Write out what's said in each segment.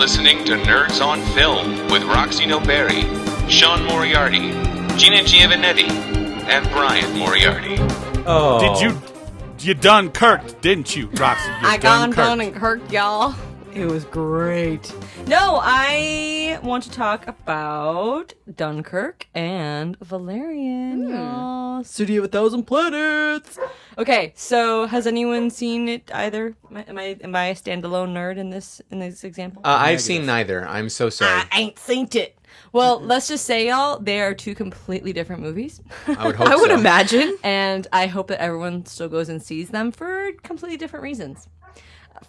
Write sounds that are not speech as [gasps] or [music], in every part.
listening to Nerds on Film with Roxy Noberry, Sean Moriarty, Gina Giovanetti, and Brian Moriarty. Oh. Did you you done Kirk, didn't you, Roxy? You I gone Dunkirked. done and Kirk, y'all. It was great. No, I want to talk about Dunkirk and Valerian, y'all. City of a Thousand Planets. Okay, so has anyone seen it either? Am I am I a standalone nerd in this in this example? Uh, I've seen neither. I'm so sorry. I ain't seen it. Well, let's just say, y'all, they are two completely different movies. I would [laughs] hope I would so. imagine. and I hope that everyone still goes and sees them for completely different reasons.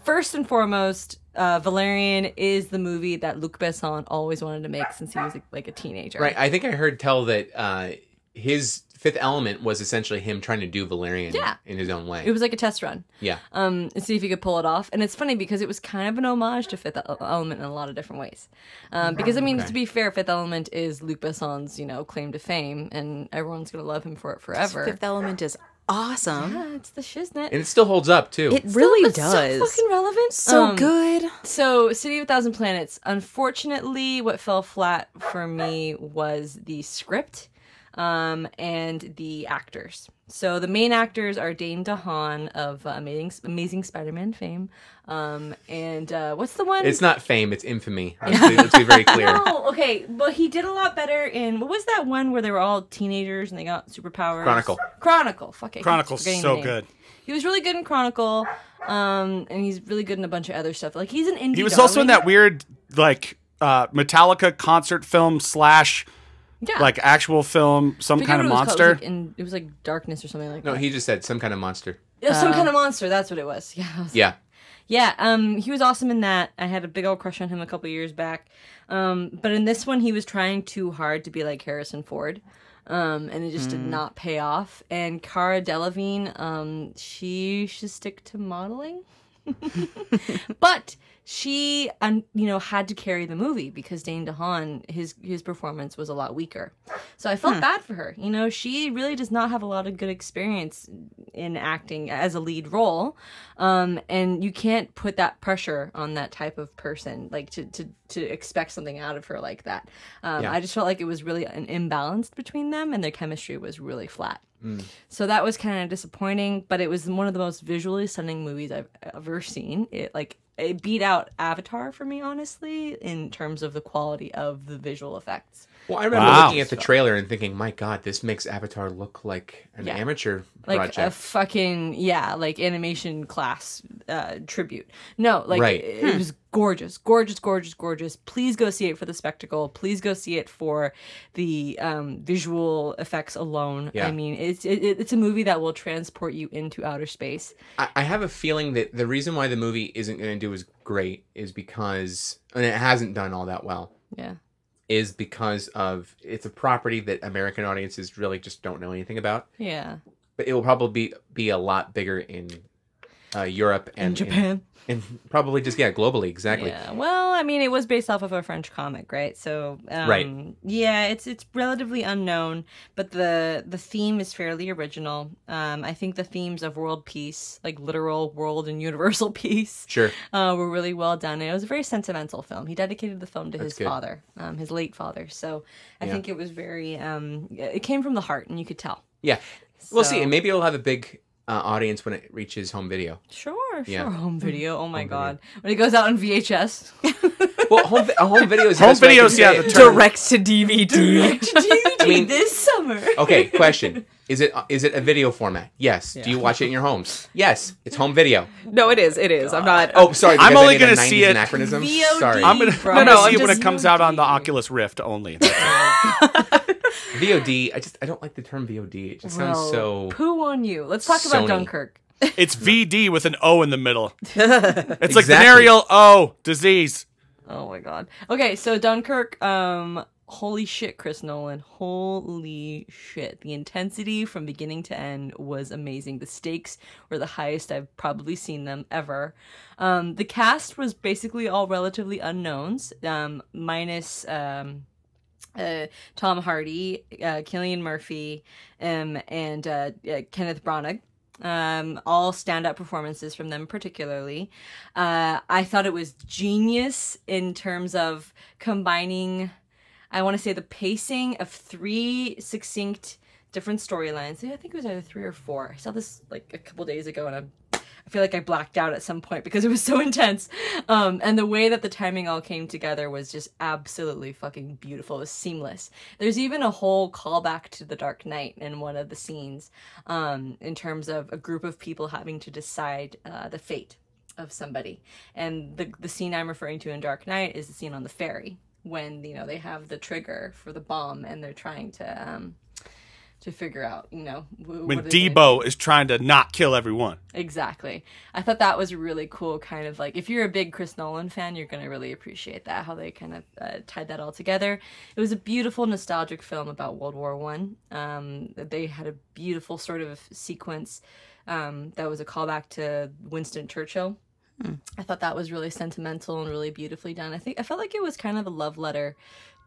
First and foremost, uh, Valerian is the movie that Luc Besson always wanted to make since he was like a teenager. Right. I think I heard tell that uh, his Fifth Element was essentially him trying to do Valerian Yeah. in his own way. It was like a test run. yeah. um, and see if he could pull it off. And it's funny because it was kind of an homage to Fifth El- Element in a lot of different ways. Um, because I mean, Okay. to be fair, Fifth Element is Luc Besson's you know claim to fame, and everyone's gonna love him for it forever. Fifth Element is awesome. yeah, it's the shiznit. And it still holds up, too. It really It's so does. fucking relevant. so Um, good. So, City of a Thousand Planets. Unfortunately, what fell flat for me was the script um, and the actors. So, the main actors are Dane DeHaan of uh, Amazing, Amazing Spider-Man fame, um, and uh, what's the one? It's not fame, it's infamy. [laughs] Let's be, let's be very clear. [laughs] Oh, okay. But he did a lot better in what was that one where they were all teenagers and they got superpowers? Chronicle. Chronicle. Fuck it. I Chronicle's so good. He was really good in Chronicle, um, and he's really good in a bunch of other stuff. Like he's an indie. He was also in that weird like uh, Metallica concert film slash yeah. like actual film, some Forget kind of what it was called. monster. It was, like in, it was like darkness or something like No, that. he just said some kind of monster. It was some kind of monster. That's what it was. [laughs] Yeah. Was- Yeah. Yeah, um, he was awesome in that. I had a big old crush on him a couple years back. Um, but in this one, he was trying too hard to be like Harrison Ford. Um, and it just did not pay off. And Cara Delevingne, um, she should stick to modeling. [laughs] but she, um, you know, had to carry the movie because Dane DeHaan, his his performance was a lot weaker. So I felt bad for her. You know, she really does not have a lot of good experience in acting as a lead role, um, and you can't put that pressure on that type of person, like to to to expect something out of her like that. Um, Yeah. I just felt like it was really an imbalance between them, and their chemistry was really flat. Mm. So that was kind of disappointing, but it was one of the most visually stunning movies I've ever seen. It like it beat out Avatar for me, honestly, in terms of the quality of the visual effects. Well, I remember Wow. looking at the trailer and thinking, my God, this makes Avatar look like an Yeah. amateur Like a fucking yeah, like animation class uh, tribute. No, like Right. it, it was gorgeous, gorgeous, gorgeous, gorgeous. Please go see it for the spectacle. Please go see it for the um, visual effects alone. Yeah. I mean, it's it, it's a movie that will transport you into outer space. I, I have a feeling that the reason why the movie isn't going to do as great is because, and it hasn't done all that well, Yeah. Is because of it's a property that American audiences really just don't know anything about. Yeah. But it will probably be, be a lot bigger in uh, Europe and Japan. and, probably just yeah globally exactly. Yeah. Well, I mean, it was based off of a French comic, right? So, um, Right. Yeah, it's it's relatively unknown, but the the theme is fairly original. Um, I think the themes of world peace, like literal world and universal [laughs] peace, Sure. uh, were really well done. And it was a very sentimental film. He dedicated the film to his good. father, um, his late father. So I Yeah. think it was very. Um, it came from the heart, and you could tell. Yeah. We'll see, and maybe it'll have a big uh, audience when it reaches home video. Sure, sure. Home video. Oh my Home video. god, when it goes out on VHS. [laughs] Well, home, vi- home video is Home best way I can videos, yeah, say the term- Direct to DVD. DVD [laughs] mean- this summer. Okay, [laughs] question: Is it is it a video format? Yes. Do you watch it in your homes? Yes. It's home video. no, it is. It is. I'm not. Oh, sorry. I'm only gonna see it- Anachronism. VOD. Sorry. I'm gonna, Bro. I'm No, gonna I'm see it when it comes out on the Oculus Rift only. VOD. I just I don't like the term VOD. It just sounds Well, so. poo on you. Let's talk about Dunkirk. It's VD with an O in the middle. [laughs] It's like venereal O disease. Oh my god. Okay, so Dunkirk, um holy shit, Chris Nolan. Holy shit. The intensity from beginning to end was amazing. The stakes were the highest I've probably seen them ever. Um the cast was basically all relatively unknowns, um minus um uh, Tom Hardy, uh, Cillian Murphy, um, and uh, uh, Kenneth Branagh. Um, all stand-up performances from them, particularly. Uh, I thought it was genius in terms of combining. I want to say the pacing of three succinct different storylines. I think it was either three or four. I saw this like a couple days ago, and I'm I feel like I blacked out at some point because it was so [laughs] intense. Um, and the way that the timing all came together was just absolutely fucking beautiful. It was seamless. There's even a whole callback to The Dark Knight in one of the scenes um, in terms of a group of people having to decide uh, the fate of somebody. And the, the scene I'm referring to in Dark Knight is the scene on the ferry when, you know, they have the trigger for the bomb and they're trying to. Um, to figure out, you know, wh- When what are they gonna Debo is trying to not kill everyone. Exactly. I thought that was really cool. Kind of like if you're a big Chris Nolan fan, you're going to really appreciate that how they kind of uh, tied that all together. It was a beautiful nostalgic film about World War One. Um, they had a beautiful sort of sequence um, that was a callback to Winston Churchill. I thought that was really sentimental and really beautifully done. I think I felt like it was kind of a love letter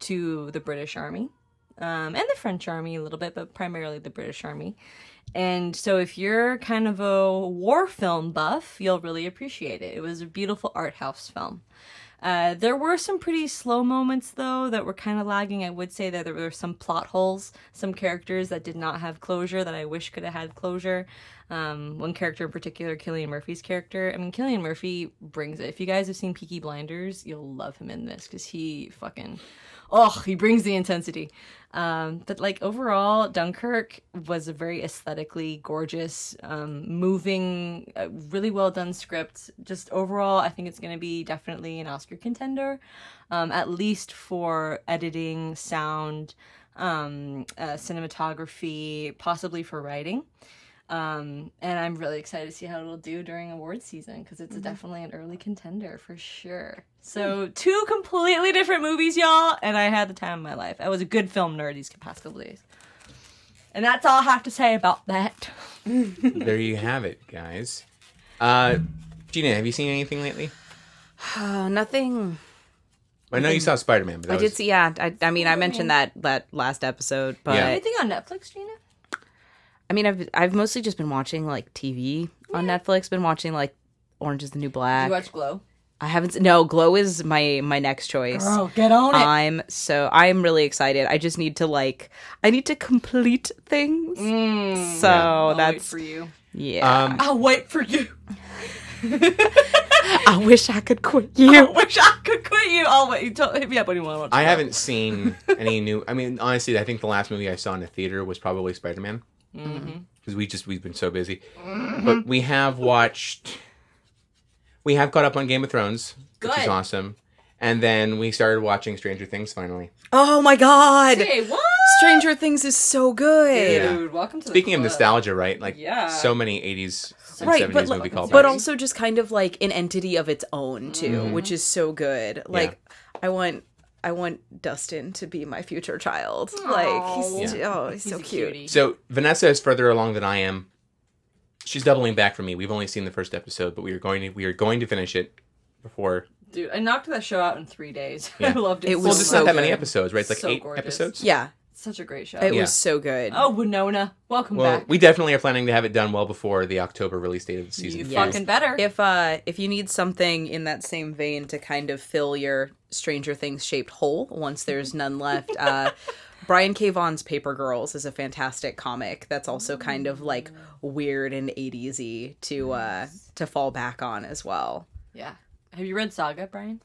to the British Army um, and the French army a little bit, but primarily the British army. And so, if you're kind of a war film buff, you'll really appreciate it. It was a beautiful art house film. Uh, there were some pretty slow moments, though, that were kind of lagging. I would say that there were some plot holes, some characters that did not have closure that I wish could have had closure. Um, one character in particular, Cillian Murphy's character. I mean, Killian Murphy brings it. If you guys have seen Peaky Blinders, you'll love him in this because he fucking oh, he brings the intensity. Um, but like overall, Dunkirk was a very aesthetically gorgeous, um, moving, uh, really well done script. Just overall, I think it's going to be definitely an Oscar contender, um, at least for editing, sound, um, uh, cinematography, possibly for writing. Um, and I'm really excited to see how it'll do during awards season because it's definitely an early contender for sure. So two completely different movies, y'all, and I had the time of my life. I was a good film nerd these past couple days. And that's all I have to say about that. [laughs] there you have it, guys. Uh, Gina, have you seen anything lately? Oh, [sighs] nothing. I know you saw Spider Man, but that I did see. Yeah, I, I mean, I mentioned that that last episode, but Yeah. Anything on Netflix, Gina? I mean, I've I've mostly just been watching like TV on Netflix. Been watching like Orange Is the New Did Black. you watch Glow? I haven't. No, Glow is my my next choice. Oh, get on it. I'm so I'm really excited. I just need to like I need to complete things. so I'll wait that's for you. yeah. Um, I'll wait for you. [laughs] I wish I could quit you. I wish I could quit you. I'll wait. You tell, hit me up when you want to watch. I haven't seen [laughs] any new. I mean, honestly, I think the last movie I saw in the theater was probably Spider Man. Because we just we've been so busy, but we have watched. We have caught up on Game of Thrones, which is awesome, and then we started watching Stranger Things finally. Oh my god. Hey, what? Stranger Things is so good. Yeah. Dude, welcome to Speaking the of nostalgia, right? Like Yeah. so many '80s and Right, '70s but, movie like, callbacks. but also just kind of like an entity of its own too, Mm-hmm. which is so good. Like I want I want Dustin to be my future child. Like he's Yeah. oh, he's, so cute. cutie. So Vanessa is further along than I am. She's doubling back for me. We've only seen the first episode, but we are going to we are going to finish it before. Dude, I knocked that show out in three days. [laughs] Yeah. I loved it. It was Well, much. there's so not that many episodes, right? It's like So eight gorgeous. episodes. Yeah, such a great show. it Yeah. was so good. Oh, Winona, welcome Well, back. we definitely are planning to have it done well before the October release date of the season. you two. fucking better. If uh if you need something in that same vein to kind of fill your Stranger Things shaped hole once [laughs] there's none left, uh Brian K. Vaughan's Paper Girls is a fantastic comic that's also kind of like weird and 80s to uh to fall back on as well. yeah. Have you read Saga, Brian?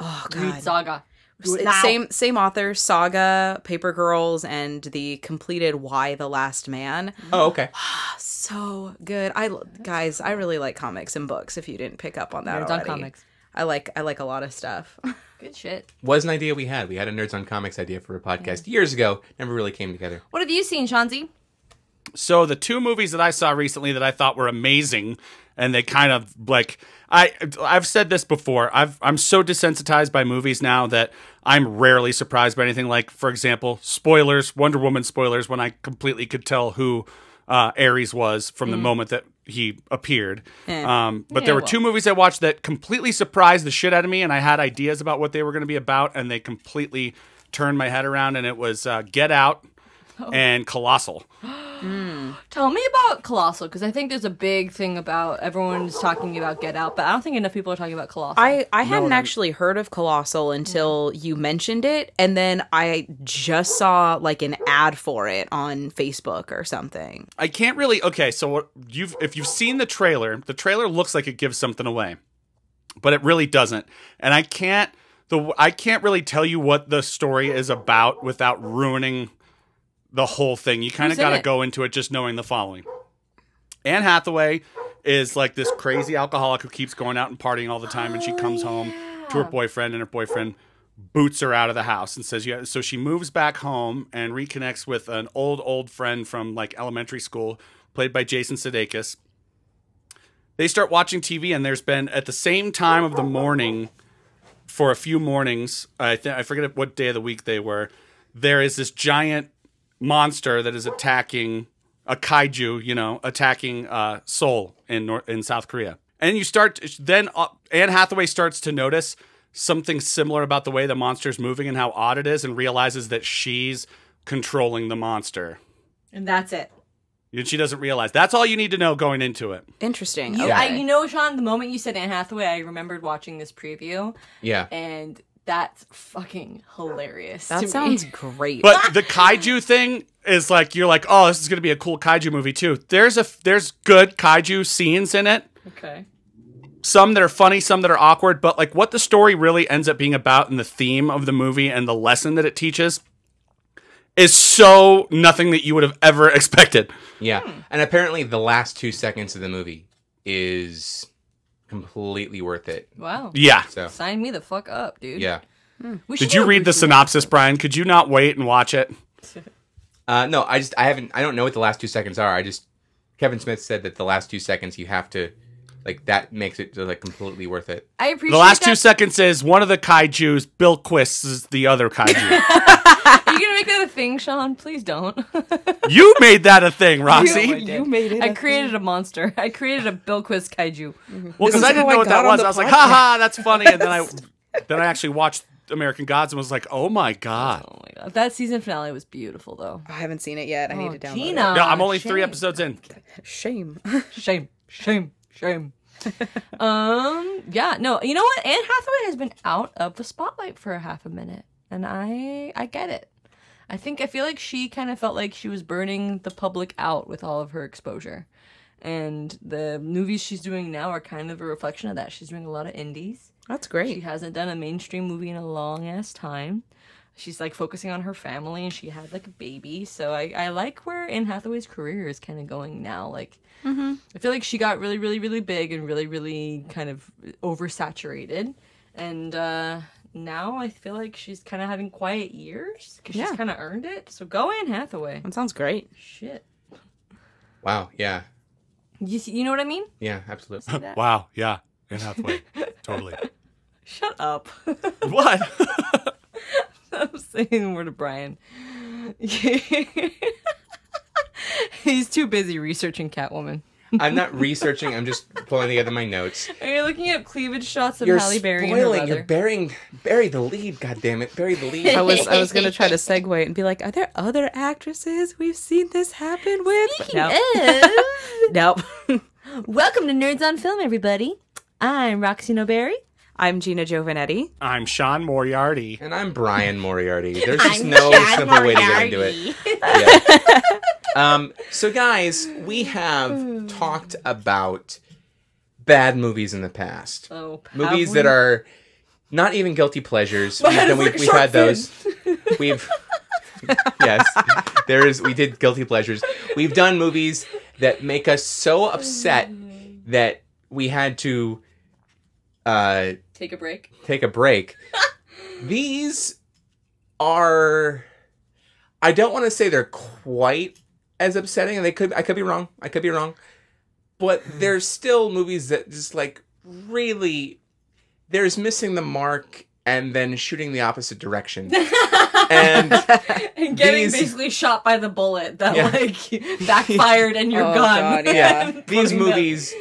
Oh Read god. Saga. Do it S- now. Same same author, Saga, Paper Girls, and the completed Y the Last Man. Oh, okay. [gasps] So good. I guys, I really like comics and books. If you didn't pick up on that Nerds on already, comics. I like I like a lot of stuff. [laughs] Good shit. Was an idea we had. We had a Nerds on Comics idea for a podcast years ago. Never really came together. What have you seen, Shanzi? So the two movies that I saw recently that I thought were amazing, and they kind of like I I've said this before. I've I'm so desensitized by movies now that I'm rarely surprised by anything. Like for example, spoilers, Wonder Woman spoilers, when I completely could tell who uh, Ares was from the moment that he appeared. Um, but there were well. two movies I watched that completely surprised the shit out of me, and I had ideas about what they were going to be about, and they completely turned my head around. And it was uh, Get Out Oh. and Colossal. [gasps] Tell me about Colossal because I think there's a big thing about everyone's talking about Get Out, but I don't think enough people are talking about Colossal. I, I hadn't actually heard of Colossal until you mentioned it, and then I just saw like an ad for it on Facebook or something. I can't really. Okay, so what you've if you've seen the trailer, the trailer looks like it gives something away, but it really doesn't. And I can't the I can't really tell you what the story is about without ruining the whole thing. You kind of got to go into it just knowing the following. Anne Hathaway is like this crazy alcoholic who keeps going out and partying all the time, and she comes home to her boyfriend, and her boyfriend boots her out of the house and says, "Yeah." So she moves back home and reconnects with an old, old friend from like elementary school, played by Jason Sudeikis. They start watching TV, and there's been at the same time of the morning, for a few mornings, I think I forget what day of the week they were. There is this giant monster that is attacking a kaiju, you know, attacking uh, Seoul in Nor- in South Korea. And you start then uh, Anne Hathaway starts to notice something similar about the way the monster's moving and how odd it is, and realizes that she's controlling the monster. and that's it. And she doesn't realize. That's all you need to know going into it. Interesting. You, okay. I, you know, Sean, the moment you said Anne Hathaway, I remembered watching this preview, Yeah. and that's fucking hilarious. to that me. sounds great. But the kaiju thing is like you're like, oh, this is gonna be a cool kaiju movie too. There's a there's good kaiju scenes in it. okay. some that are funny, some that are awkward, but like what the story really ends up being about and the theme of the movie and the lesson that it teaches is so nothing that you would have ever [laughs] expected. Yeah. Hmm. And apparently the last two seconds of the movie is completely worth it. Wow. Yeah. So Sign me the fuck up, dude. yeah. We should Did you read the Bruce Lee synopsis, Brian? Could you not wait and watch it? Uh, no, I just I haven't I don't know what the last two seconds are. I just Kevin Smith said that the last two seconds you have to like that makes it like completely worth it. I appreciate The last two seconds is one of the kaijus, Bilquis is the other kaiju. [laughs] Are you gonna make that a thing, Sean? Please don't. [laughs] you made that a thing, Roxy. You- you made it I a created a monster. I created a Bilquis kaiju. Mm-hmm. Well, because I didn't know I what that was. I was like, podcast. haha, that's funny. And then I [laughs] then I actually watched American Gods and was like, oh my god. Oh my god, that season finale was beautiful, though. I haven't seen it yet. I need Oh, to download Gina. Yeah, I'm only shame. three episodes in. Shame. Shame, shame, shame. [laughs] um, yeah, no, you know what? Anne Hathaway has been out of the spotlight for a half a minute, and I, I get it. I think I feel like she kind of felt like she was burning the public out with all of her exposure, and the movies she's doing now are kind of a reflection of that. She's doing a lot of indies. That's great. She hasn't done a mainstream movie in a long ass time. She's like focusing on her family and she had like a baby. So I, I like where Anne Hathaway's career is kind of going now. Like, I feel like she got really, really, really big and really, really kind of oversaturated. And uh, now I feel like she's kind of having quiet years because Yeah. she's kind of earned it. So go Anne Hathaway. That sounds great. Shit. Wow. Yeah. You, see, you know what I mean? Yeah. Absolutely. [laughs] Wow, yeah, Anne Hathaway, totally. [laughs] Shut up. [laughs] What? I'm [laughs] saying the word of Brian. [laughs] He's too busy researching Catwoman. I'm not researching. I'm just pulling together my notes. Are you looking at cleavage shots of You're Halle Berry and her spoiling. brother? You're burying. Bury the lead. God damn it. Bury the lead. [laughs] I was I was gonna try to segue and be like, are there other actresses we've seen this happen with? But nope. nope. Welcome to Nerds on Film, everybody. I'm Roxy Noberry. I'm Gina Giovanetti. I'm Sean Moriarty. And I'm Brian Moriarty. [laughs] There's just no simple way to get into it. Yeah. um, so, guys, we have talked about bad movies in the past. Oh, movies have that are not even guilty pleasures. We've, head done- we've, like we've had those. [laughs] We've yes, there is. We did guilty pleasures. We've done movies that make us so upset that we had to uh, Take a break. take a break. [laughs] These are. I don't want to say they're quite as upsetting, and they could. I could be wrong. I could be wrong, but hmm. there's still movies that just like really. There's missing the mark and then shooting the opposite direction. and [laughs] And getting These- basically shot by the bullet that Yeah. like [laughs] backfired and you're Oh, gone. God, yeah. yeah, these Putting movies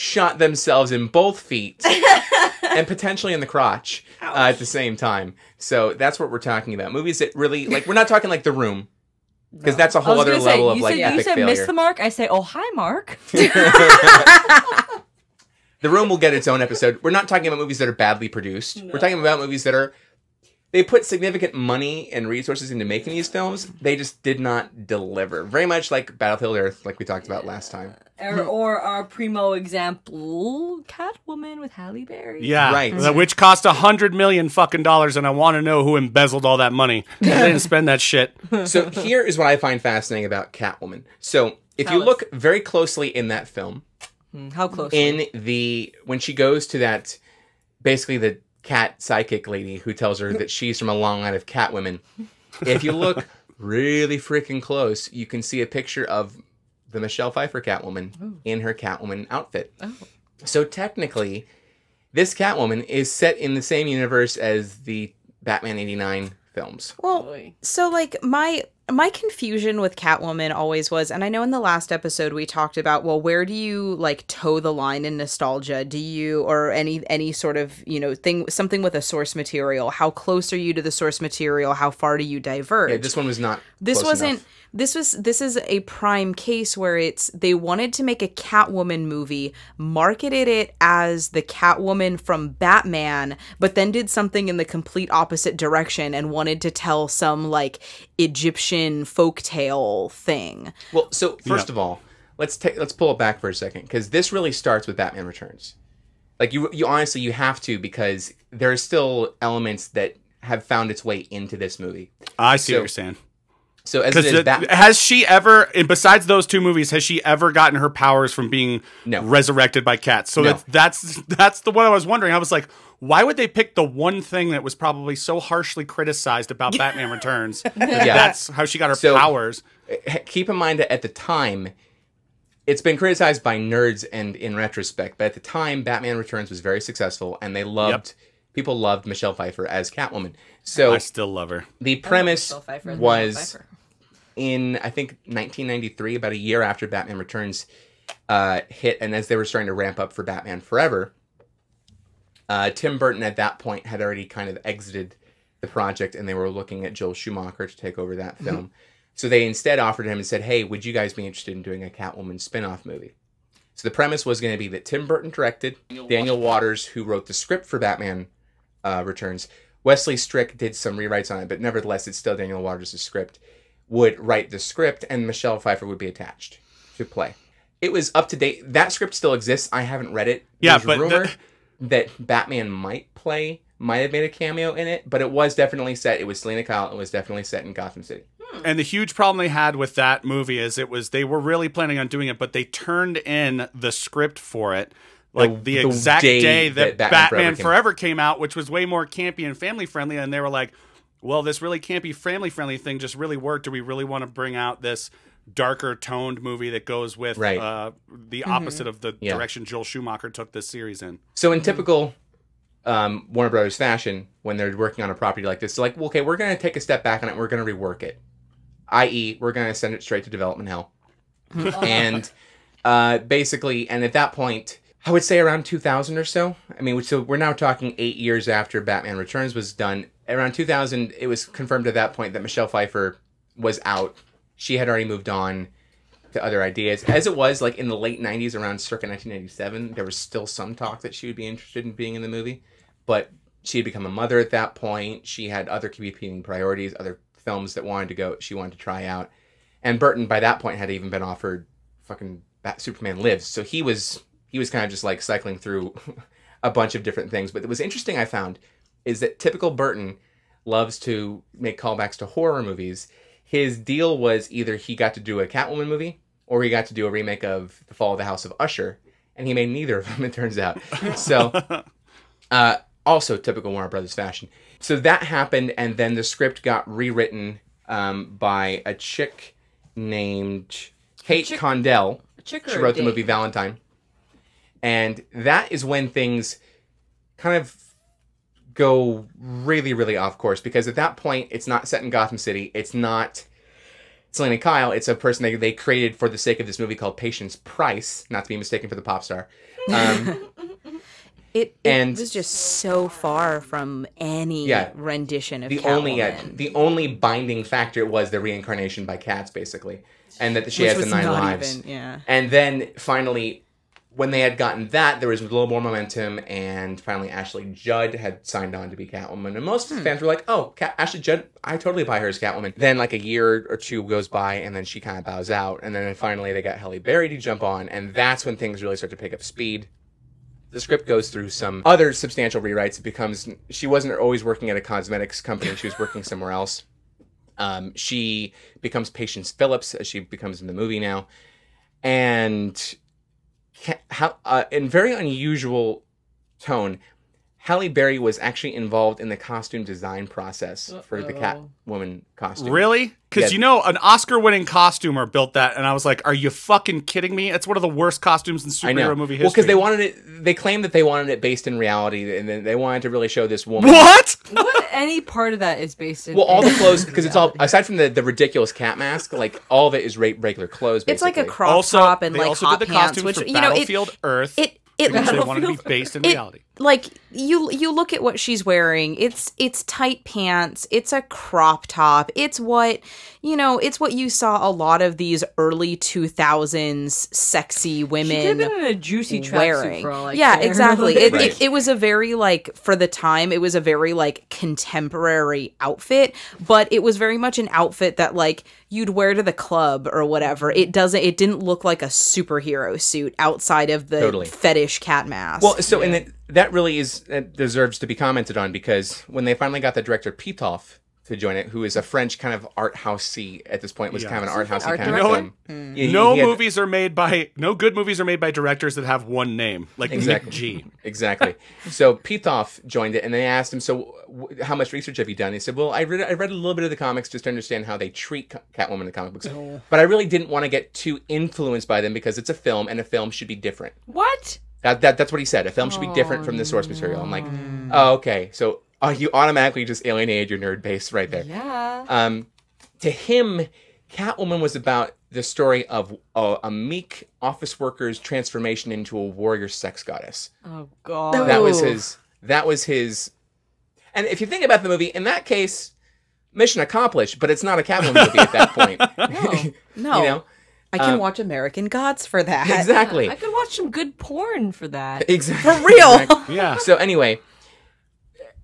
shot themselves in both feet [laughs] and potentially in the crotch uh, at the same time. So that's what we're talking about. Movies that really like we're not talking like The Room. because that's a whole other say, level of like said, you epic said failure. miss the mark. I say, oh hi, Mark. [laughs] [laughs] The Room will get its own episode. We're not talking about movies that are badly produced. We're talking about movies that are they put significant money and resources into making these films. They just did not deliver. Very much like Battlefield Earth, like we talked about last time. or, or our primo example, Catwoman with Halle Berry. Yeah, Right. the- Which cost a hundred million fucking dollars, and I want to know who embezzled all that money. [laughs] they didn't spend that shit. So here is what I find fascinating about Catwoman. So if Tell you us. look very closely in that film, Hmm, How close? in the when she goes to that basically the cat psychic lady who tells her that she's from a long line of cat women. If you look really freaking close you can see a picture of the michelle pfeiffer catwoman in her catwoman outfit. Oh. So technically this catwoman is set in the same universe as the batman 89 films. Well, so like my my confusion with Catwoman always was, and I know in the last episode we talked about, well, where do you like toe the line in nostalgia? Do you or any any sort of you know thing something with a source material? How close are you to the source material? How far do you diverge? yeah this one was not this wasn't enough. this was this is a prime case where it's they wanted to make a catwoman movie marketed it as the catwoman from batman but then did something in the complete opposite direction and wanted to tell some like egyptian folktale thing Well, so first of all, let's take let's pull it back for a second because this really starts with Batman Returns. Like you, you honestly you have to because there are still elements that have found its way into this movie. I see So- what you're saying. So as it is, Because Bat- has she ever, and besides those two movies, has she ever gotten her powers from being No. resurrected by cats? So No. that's that's that's the one I was wondering. I was like, why would they pick the one thing that was probably so harshly criticized about Batman [laughs] Returns? Yeah. That's how she got her So- powers. keep in mind that at the time, it's been criticized by nerds and in retrospect, but at the time, Batman Returns was very successful and they loved people loved Michelle Pfeiffer as Catwoman. So I still love her. the premise Pfeiffer was in I think 1993, about a year after Batman Returns uh, hit, and as they were starting to ramp up for Batman Forever, uh, Tim Burton at that point had already kind of exited the project, and they were looking at Joel Schumacher to take over that film. So they instead offered him and said, "Hey, would you guys be interested in doing a Catwoman spin-off movie?" So the premise was going to be that Tim Burton directed, Daniel Waters, who wrote the script for Batman uh, Returns, Wesley Strick did some rewrites on it, but nevertheless, it's still Daniel Waters' script. Would write the script, and Michelle Pfeiffer would be attached to play. It was up to date. That script still exists. I haven't read it. Yeah, There's but the- rumor that Batman might play, might have made a cameo in it, but it was definitely set. It was Selina Kyle. It was definitely set in Gotham City. Hmm. And the huge problem they had with that movie is it was they were really planning on doing it, but they turned in the script for it like the, The- the exact day day, that, that Batman, Batman Forever, Forever came. out, which was way more campy and family friendly. And they were like, "Well, this really campy, family friendly thing just really worked. Do we really want to bring out this?" Darker toned movie that goes with Right. uh, the opposite of the Yeah. direction Joel Schumacher took this series in. So in typical um, Warner Brothers fashion, when they're working on a property like this, it's like, well, okay, we're going to take a step back on it. We're going to rework it, i.e., we're going to send it straight to development hell, [laughs] and uh, basically, and at that point, I would say around 2000 or so. I mean, so we're now talking eight years after Batman Returns was done. Around 2000, it was confirmed at that point that Michelle Pfeiffer was out. She had already moved on to other ideas. As it was, like in the late 90s, around circa 1997, there was still some talk that she would be interested in being in the movie. But she had become a mother at that point. She had other competing priorities, other films that wanted to go, she wanted to try out. And Burton, by that point, had even been offered fucking Superman Lives. So he was he was kind of just like cycling through [laughs] a bunch of different things. But what was interesting, I found, is that typical Burton loves to make callbacks to horror movies. His deal was either he got to do a Catwoman movie or he got to do a remake of The Fall of the House of Usher, and he made neither of them. [laughs] It turns out. So, [laughs] uh, also typical Warner Brothers fashion. So that happened, and then the script got rewritten um, by a chick named Kate Chick- Kondell. Chick She wrote the movie Valentine. And that is when things kind of go really, really off course because at that point, it's not set in Gotham City. It's not Selina Kyle. It's a person they, they created for the sake of this movie called Patience Price, not to be mistaken for the pop star. Um, [laughs] It, it And- was just so far from any Yeah. rendition of the only the only binding factor was the reincarnation by cats, basically, and that she Which has the nine lives. even- yeah. And then finally, when they had gotten that, there was a little more momentum, and finally Ashley Judd had signed on to be Catwoman, and most Hmm. fans were like, "Oh, Cat- Ashley Judd, I totally buy her as Catwoman." Then like a year or two goes by, and then she kind of bows out, and then finally they got Halle Berry to jump on, and that's when things really start to pick up speed the script goes through some other substantial rewrites. It becomes she wasn't always working at a cosmetics company; she was working somewhere else. Um, she becomes Patience Phillips as she becomes in the movie now, and uh, in very unusual tone. Halle Berry was actually involved in the costume design process for the Catwoman costume. Really? Because Yeah. you know, an Oscar-winning costumer built that, and I was like, "Are you fucking kidding me?" It's one of the worst costumes in I know. superhero movie history. Well, because they wanted it. They claimed that they wanted it based in reality, and then they wanted to really show this woman. what? What any part of that is based in? Well, all the clothes because it's all aside from the, the ridiculous cat mask, like all of it is regular clothes. Basically. It's like a crop Also, top and they like also hot did the pants, costumes which for you know it Battlefield Earth. it it because they [laughs] wanted to be based in it- reality. like you you look at what she's wearing it's it's tight pants it's a crop top it's what you know it's what you saw a lot of these early 2000s sexy She could have women been in a juicy wearing for all I yeah care. exactly it, Right. it, it was a very like for the time it was a very like contemporary outfit but it was very much an outfit that like you'd wear to the club or whatever it mm-hmm. doesn't it didn't look like a superhero suit outside of the Totally. fetish cat mask. Well, so and it, that really is that deserves to be commented on because when they finally got the director Pitof to join it, who is a French kind of art housey at this point, was kind of an art housey art kind director? of You film. Yeah, he- no he had- movies are made by no good movies are made by directors that have one name, like Exactly. Nick G. [laughs] Exactly. so Pitof joined it, and they asked him, "So, w- how much research have you done?" He said, "Well, I read I read a little bit of the comics just to understand how they treat Ca- Catwoman in the comic books, but I really didn't want to get too influenced by them because it's a film, and a film should be different." What? That, that that's what he said. A film should be different oh, from the source material. I'm like, oh, okay. So uh, you automatically just alienated your nerd base right there. Yeah. Um, to him, Catwoman was about the story of a, a meek office worker's transformation into a warrior sex goddess. Oh God. That was his. That was his. And if you think about the movie, in that case, mission accomplished. But it's not a Catwoman movie at that point. [laughs] no [laughs] you know I can Um, watch American Gods for that. exactly. I could watch some good porn for that. [laughs] Exactly. For real. Yeah, So anyway,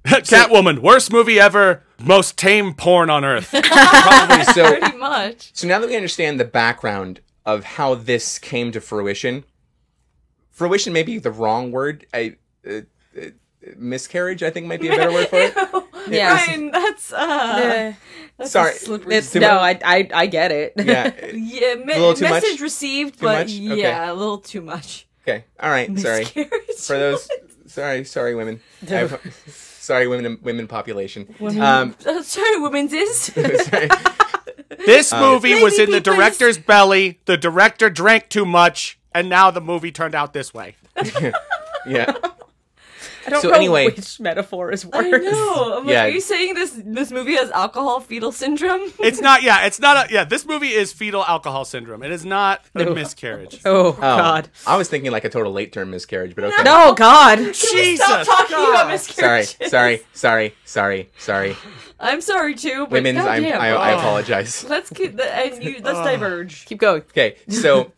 [laughs] Catwoman, worst movie ever, most tame porn on earth. [laughs] probably so. Pretty much. So now that we understand the background of how this came to fruition, fruition may be the wrong word. I, uh, uh, miscarriage, I think, might be a better word for it. [laughs] Yeah. Ryan, that's uh. That's Sorry, A It's, no, much? I, I I get it. Yeah. Yeah, me- little too much? message received, Too but much? Okay. yeah, a little too much. Okay. All right. Sorry for those. Sorry, sorry, women. I- sorry, women. Women population. Women- Um, [laughs] Uh, sorry, women's is. [laughs] sorry. This movie was in the Maybe because- director's belly. The director drank too much, and now the movie turned out this way. [laughs] Yeah. I don't So know anyway- which metaphor is worse. I know. I'm like, Yeah. Are you saying this this movie has alcohol fetal syndrome? It's not. Yeah, it's not. A, yeah, this movie is fetal alcohol syndrome. It is not a oh. miscarriage. [laughs] Oh, Oh, God. I was thinking like a total late term miscarriage, but okay. No, God. Jesus, Stop talking about God. Sorry, miscarriages. sorry, sorry, sorry, sorry. I'm sorry too. But Women's, I'm. I, I Oh. apologize. Let's keep the and you. Let's oh. diverge. Keep going. Okay, so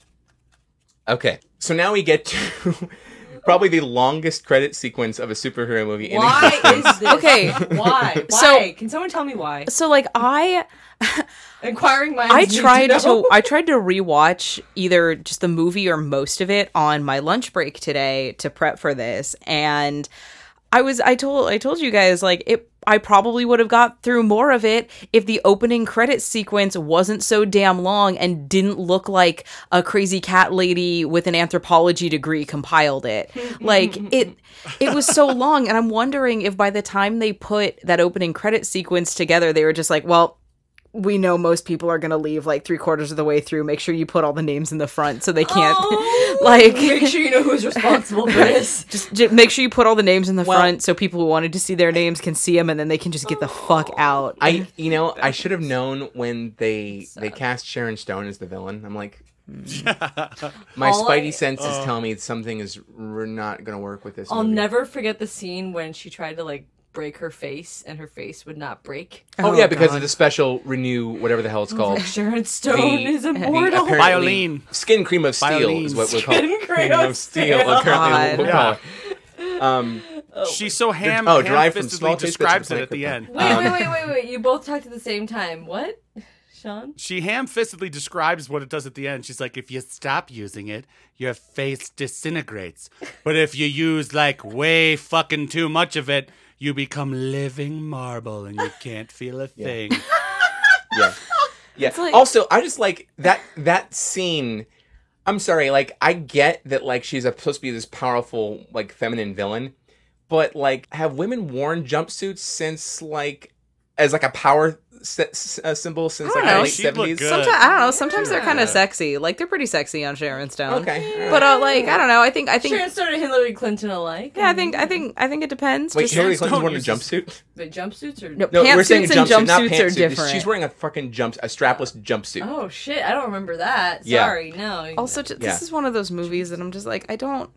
okay, so now we get to [laughs] probably the longest credit sequence of a superhero movie. in Why existence. is this? [laughs] Okay. Why? So- Can someone tell me why? So, like, I [laughs] Inquiring minds. I tried to. know. to I tried to rewatch either just the movie or most of it on my lunch break today to prep for this and I was I told I told you guys like it I probably would have got through more of it if the opening credit sequence wasn't so damn long and didn't look like a crazy cat lady with an anthropology degree compiled it. [laughs] like it it was so long and I'm wondering if by the time they put that opening credit sequence together they were just like, well, we know most people are going to leave like three quarters of the way through. Make sure you put all the names in the front so they can't, Oh, [laughs] like, Make sure you know who's responsible for this. just, j- make sure you put all the names in the front so people who wanted to see their names can see them and then they can just get the fuck oh. out. I, you know, I should have known when they they cast Sharon Stone as the villain. I'm like, [laughs] My All spidey I- senses oh. tell me something is we're not going to work with this. I'll movie. never forget the scene when she tried to like break her face and her face would not break. Oh, Oh, yeah, because God. of the special renew whatever the hell it's called. Sharon Stone The- is the [laughs] immortal. apparently Violin. Skin cream of steel is what we'll call Skin cream of steel. Apparently, we'll God. call it. Um, She's so ham, oh, derived from ham-fistedly small taste bits of describes it at plankton. the end. Wait, Um, wait, wait, wait, wait. You both talked at the same time. What? Sean? She ham-fistedly describes what it does at the end. She's like, if you stop using it, your face disintegrates. But if you use like way fucking too much of it, you become living marble and you can't feel a thing. [laughs] yeah, yeah. like- also, I just like that that scene. I'm sorry, like I get that like she's supposed to be this powerful like feminine villain, but like have women worn jumpsuits since like as like a power se- s- uh, symbol since like don't know. the late She'd seventies? Sometimes I don't know. Sometimes they're kind of sexy. Like they're pretty sexy on Sharon Stone. Okay, But uh, like I don't know. I think I think Sharon Stone and Hillary Clinton alike. yeah. I think I think I think it depends. Wait, Just- Hillary Stone Clinton's wearing a jumpsuit? Wait, jumpsuits or No, No, we're saying Pantsuits and jumpsuit, not jumpsuits are different. She's wearing a fucking jump, a strapless jumpsuit. Oh shit! I don't remember that. Yeah. Sorry, no. Also, ju- Yeah. this is one of those movies that I'm just like, I don't,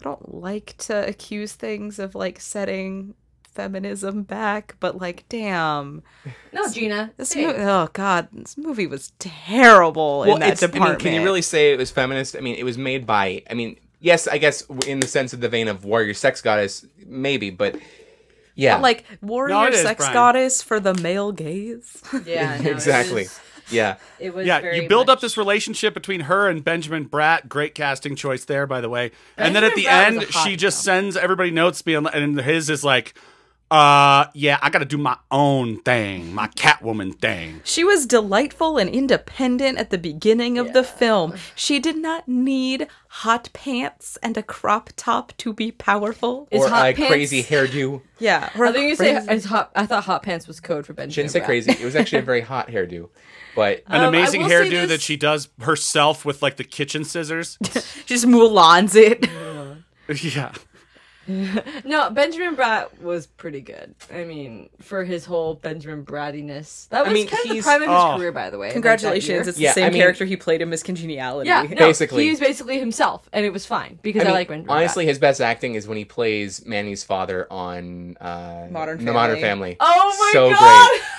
I don't like to accuse things of like setting feminism back, but like, damn, no, Gina. this say movie, it. oh god, this movie was terrible in that it's, I department. mean, can you really say it was feminist? I mean, it was made by. I mean, yes, I guess in the sense of the vein of warrior sex goddess, maybe, but yeah, like warrior No, it is, sex Brian. goddess for the male gaze? Yeah, no, [laughs] exactly, was- yeah. It was. Yeah, very you build up this relationship between her and Benjamin Bratt. Great casting choice there, by the way. and then at the Bratt end, she just sends everybody notes, being and his is like, "Uh, yeah, I got to do my own thing, my Catwoman thing." She was delightful and independent at the beginning of the film. She did not need hot pants and a crop top to be powerful. Is or hot a pants- crazy hairdo. Yeah, I think you say crazy- it's hot. I thought hot pants was code for Benjamin. Shouldn't say crazy. It was actually a very hot hairdo, but An [laughs] Um, I amazing hairdo this- that she does herself with like the kitchen scissors. [laughs] She just Mulan's it. [laughs] yeah. [laughs] No, Benjamin Bratt was pretty good. I mean, for his whole Benjamin Brattiness, that was mean, kind of the prime of his Oh. career, by the way. Congratulations, year. it's Yeah, the same I mean- character he played in Miss Congeniality. yeah, no, Basically. he was basically himself, and it was fine because I I, mean, like Benjamin. honestly, Bratt. his best acting is when he plays Manny's father on uh, Modern The Modern Family. Family. oh my so god, great, [laughs]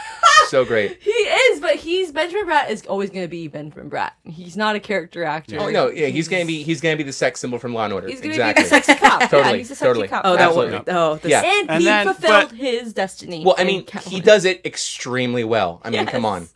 so great. [laughs] he is, but he's Benjamin Bratt is always going to be Benjamin Bratt. He's not a character actor. Oh no, yeah, he's gonna be he's gonna be the sex symbol from Law and Order. He's going to exactly. be the sexy cop. [laughs] yeah, Totally, he's a sexy totally. cop. Oh, that Absolutely. was oh, this, Yeah. and, And he then- fulfilled but- his destiny. Well, I mean, he does it extremely well. I mean, come on.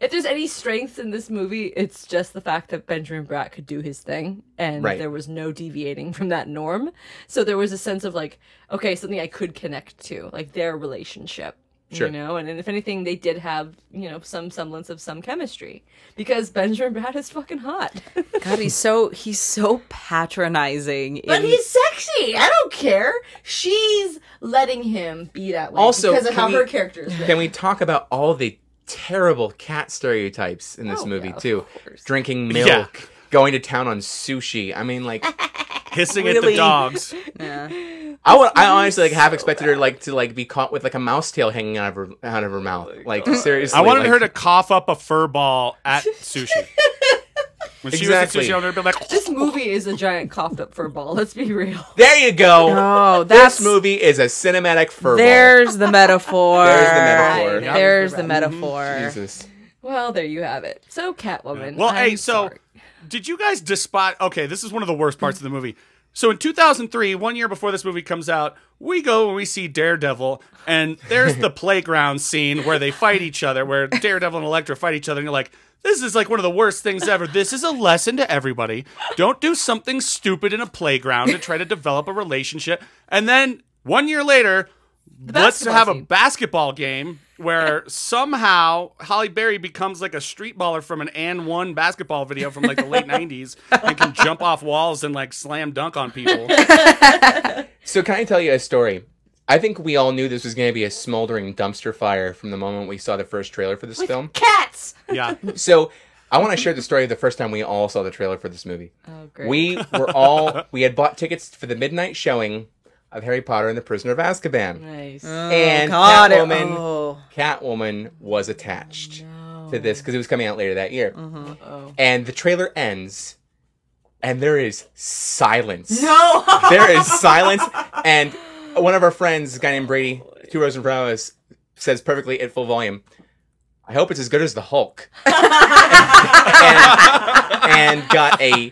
If there's any strength in this movie, it's just the fact that Benjamin Bratt could do his thing and Right. there was no deviating from that norm. So there was a sense of like, okay, something I could connect to, like their relationship. Sure. You know, and, and if anything, they did have, you know, some semblance of some chemistry because Benjamin Bratt is fucking hot. [laughs] God, he's so he's so patronizing. but in- he's sexy. I don't care. She's letting him be that way Also, because of how we- her character is. Can we talk about all the terrible cat stereotypes in this Oh, movie yeah, too? Drinking milk, Yeah. Going to town on sushi. I mean, like, [laughs] Hissing at Really? the dogs. Yeah. I would, I honestly like half expected her like to like be caught with like a mouse tail hanging out of her out of her mouth. Oh like seriously, I wanted like, her to cough up a fur ball at sushi. [laughs] When she Exactly. was at sushi, I wanted her to be like, This oh. movie is a giant coughed up fur ball. Let's be real. There you go. Oh, that's this movie is a cinematic fur ball. There's the [laughs] metaphor. There's the metaphor. Right. There's the metaphor. Jesus. Well, there you have it. So Catwoman. Well, I'm hey, so sorry. Did you guys despise? Okay, this is one of the worst parts of the movie. So in 2003, one year before this movie comes out, we go and we see Daredevil, and there's the [laughs] playground scene where they fight each other, where Daredevil and Elektra fight each other, and you're like, this is like one of the worst things ever. This is a lesson to everybody. Don't do something stupid in a playground to try to develop a relationship. And then one year later, let's basketball have a basketball game where somehow Halle Berry becomes like a street baller from an and one basketball video from like the late [laughs] '90s and can jump off walls and like slam dunk on people. So can I tell you a story? I think we all knew this was going to be a smoldering dumpster fire from the moment we saw the first trailer for this film. cats. Yeah, [laughs] So I want to share the story of the first time we all saw the trailer for this movie. Oh, great. We were all we had bought tickets for the midnight showing of Harry Potter and the Prisoner of Azkaban. nice. Oh, And God, it- Catwoman, oh. Catwoman was attached. Oh, to this because it was coming out later that year. Oh. And the trailer ends, and there is silence. No. [laughs] There is silence, and one of our friends, a guy named Brady, two rows in front of us, says perfectly at full volume, "I hope it's as good as the Hulk," and, and got a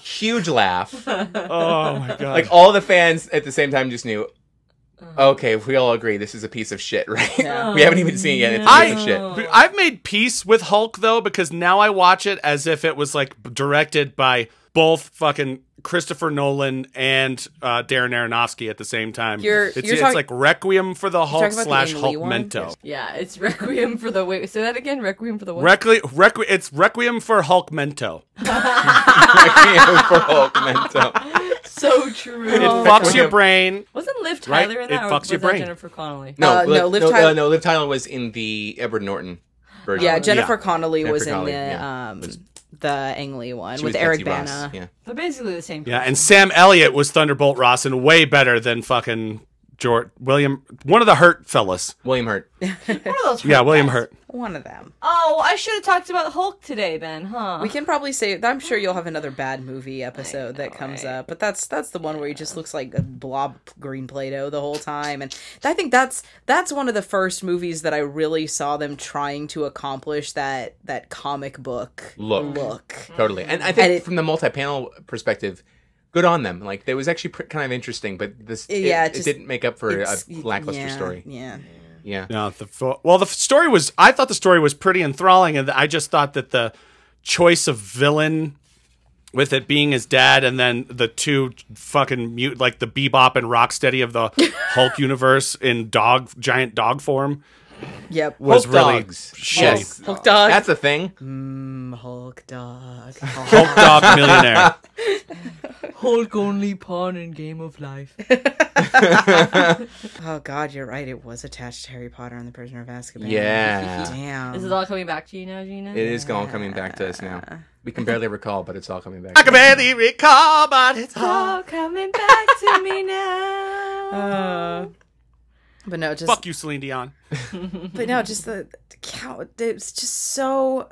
huge laugh. Oh my god! Like all the fans at the same time just knew. Okay, we all agree this is a piece of shit, right? [laughs] we haven't even seen it yet. It's a piece of shit. I've made peace with Hulk though because now I watch it as if it was like directed by both fucking Christopher Nolan and uh, Darren Aronofsky at the same time. You're- it's, you're it's talk- like Requiem for the Hulk talking about the slash Hulk one? Mento. Yeah, it's [laughs] Requiem for the wait. Say that again. Requiem for the what? Requi- Requi- it's Requiem for Hulk Mento. [laughs] [laughs] for Hulk Mento. so true. It fucks your brain. Wasn't Liv Right? Tyler in It that? or fucks was your that brain. Jennifer Connelly. No, Uh, Liv, no, Liv no, Tyler- uh, no, Liv Tyler was in the Edward Norton version. Yeah, Jennifer Yeah. Connelly Jennifer was in Connelly, the yeah. um Was- the Ang Lee one She with Eric Betsy Ross, Bana. Yeah. They're basically the same. Yeah, and Sam Elliott was Thunderbolt Ross and way better than fucking George William, one of the Hurt fellas. William Hurt. One of those Yeah, William guys. Hurt. One of them. Oh, I should have talked about Hulk today then, huh? We can probably say I'm sure you'll have another bad movie episode that comes up, but that's that's the one where he just looks like a blob green play-doh the whole time, and I think that's that's one of the first movies that I really saw them trying to accomplish that that comic book Look. look. Totally. And I think And it- from the multi-panel perspective, good on them. Like, it was actually pr- kind of interesting, but this Yeah, it, it just- didn't make up for a lackluster yeah, story. Yeah. Yeah. Yeah, the well, the story was. I thought the story was pretty enthralling, and I just thought that the choice of villain, with it being his dad, and then the two fucking mute, like the Bebop and Rocksteady of the [laughs] Hulk universe in dog, giant dog form, Yep. was Hulk really dogs. shitty. Yes. Hulk dog. That's a thing. Mm, Hulk dog. [laughs] Hulk dog millionaire. [laughs] Hulk only pawn in Game of Life. [laughs] oh God, you're right. It was attached to Harry Potter and the Prisoner of Azkaban. Yeah. Damn. Is it all coming back to you now, Gina? It is all coming back to us now. We can barely recall, but it's all coming back. I can barely recall, but it's all. all coming back to me now. Uh, but no, just Fuck you, Celine Dion. [laughs] but no, just the, the cow. It's just so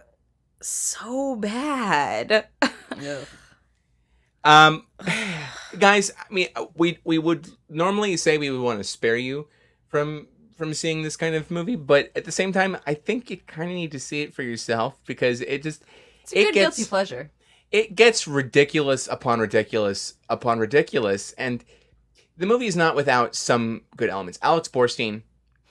so bad. yeah. Um, [sighs] guys, I mean, we we would normally say we would want to spare you from from seeing this kind of movie, but at the same time, I think you kind of need to see it for yourself because it just It's a it good gets guilty pleasure. it gets ridiculous upon ridiculous upon ridiculous, and the movie is not without some good elements. Alex Borstein,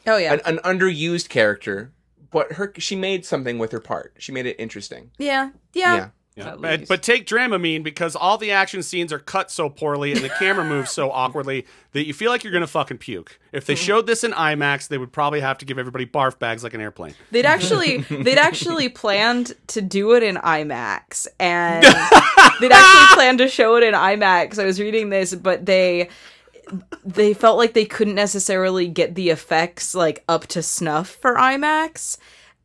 Oh yeah, an, an underused character, but her she made something with her part. She made it interesting. yeah, yeah. Yeah. Yeah. But, but take Dramamine because all the action scenes are cut so poorly and the camera moves so awkwardly that you feel like you're gonna fucking puke. If they mm-hmm. showed this in IMAX, they would probably have to give everybody barf bags like an airplane. They'd actually they'd actually [laughs] planned to do it in IMAX and [laughs] they'd actually planned to show it in IMAX. I was reading this, but they they felt like they couldn't necessarily get the effects like up to snuff for IMAX.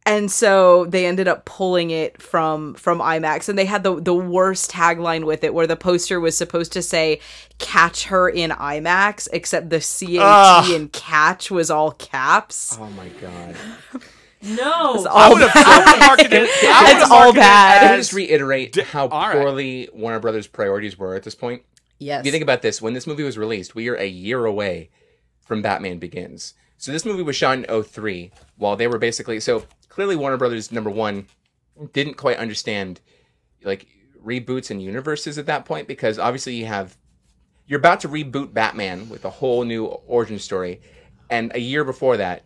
And so they ended up pulling it from from IMAX and they had the the worst tagline with it where the poster was supposed to say catch her in IMAX except the CAT Ugh. Ah. in catch was all caps. Oh my god. No. It's I all would have bad. marketed it. I would've It's all marketed it bad. I just reiterate how all right. poorly Warner Brothers' priorities were at this point? Yes. If you think about this, when this movie was released, we are a year away from Batman Begins. So this movie was shot in 03, while they were basically so clearly Warner Brothers number one didn't quite understand like reboots and universes at that point because obviously you have you're about to reboot Batman with a whole new origin story, and a year before that,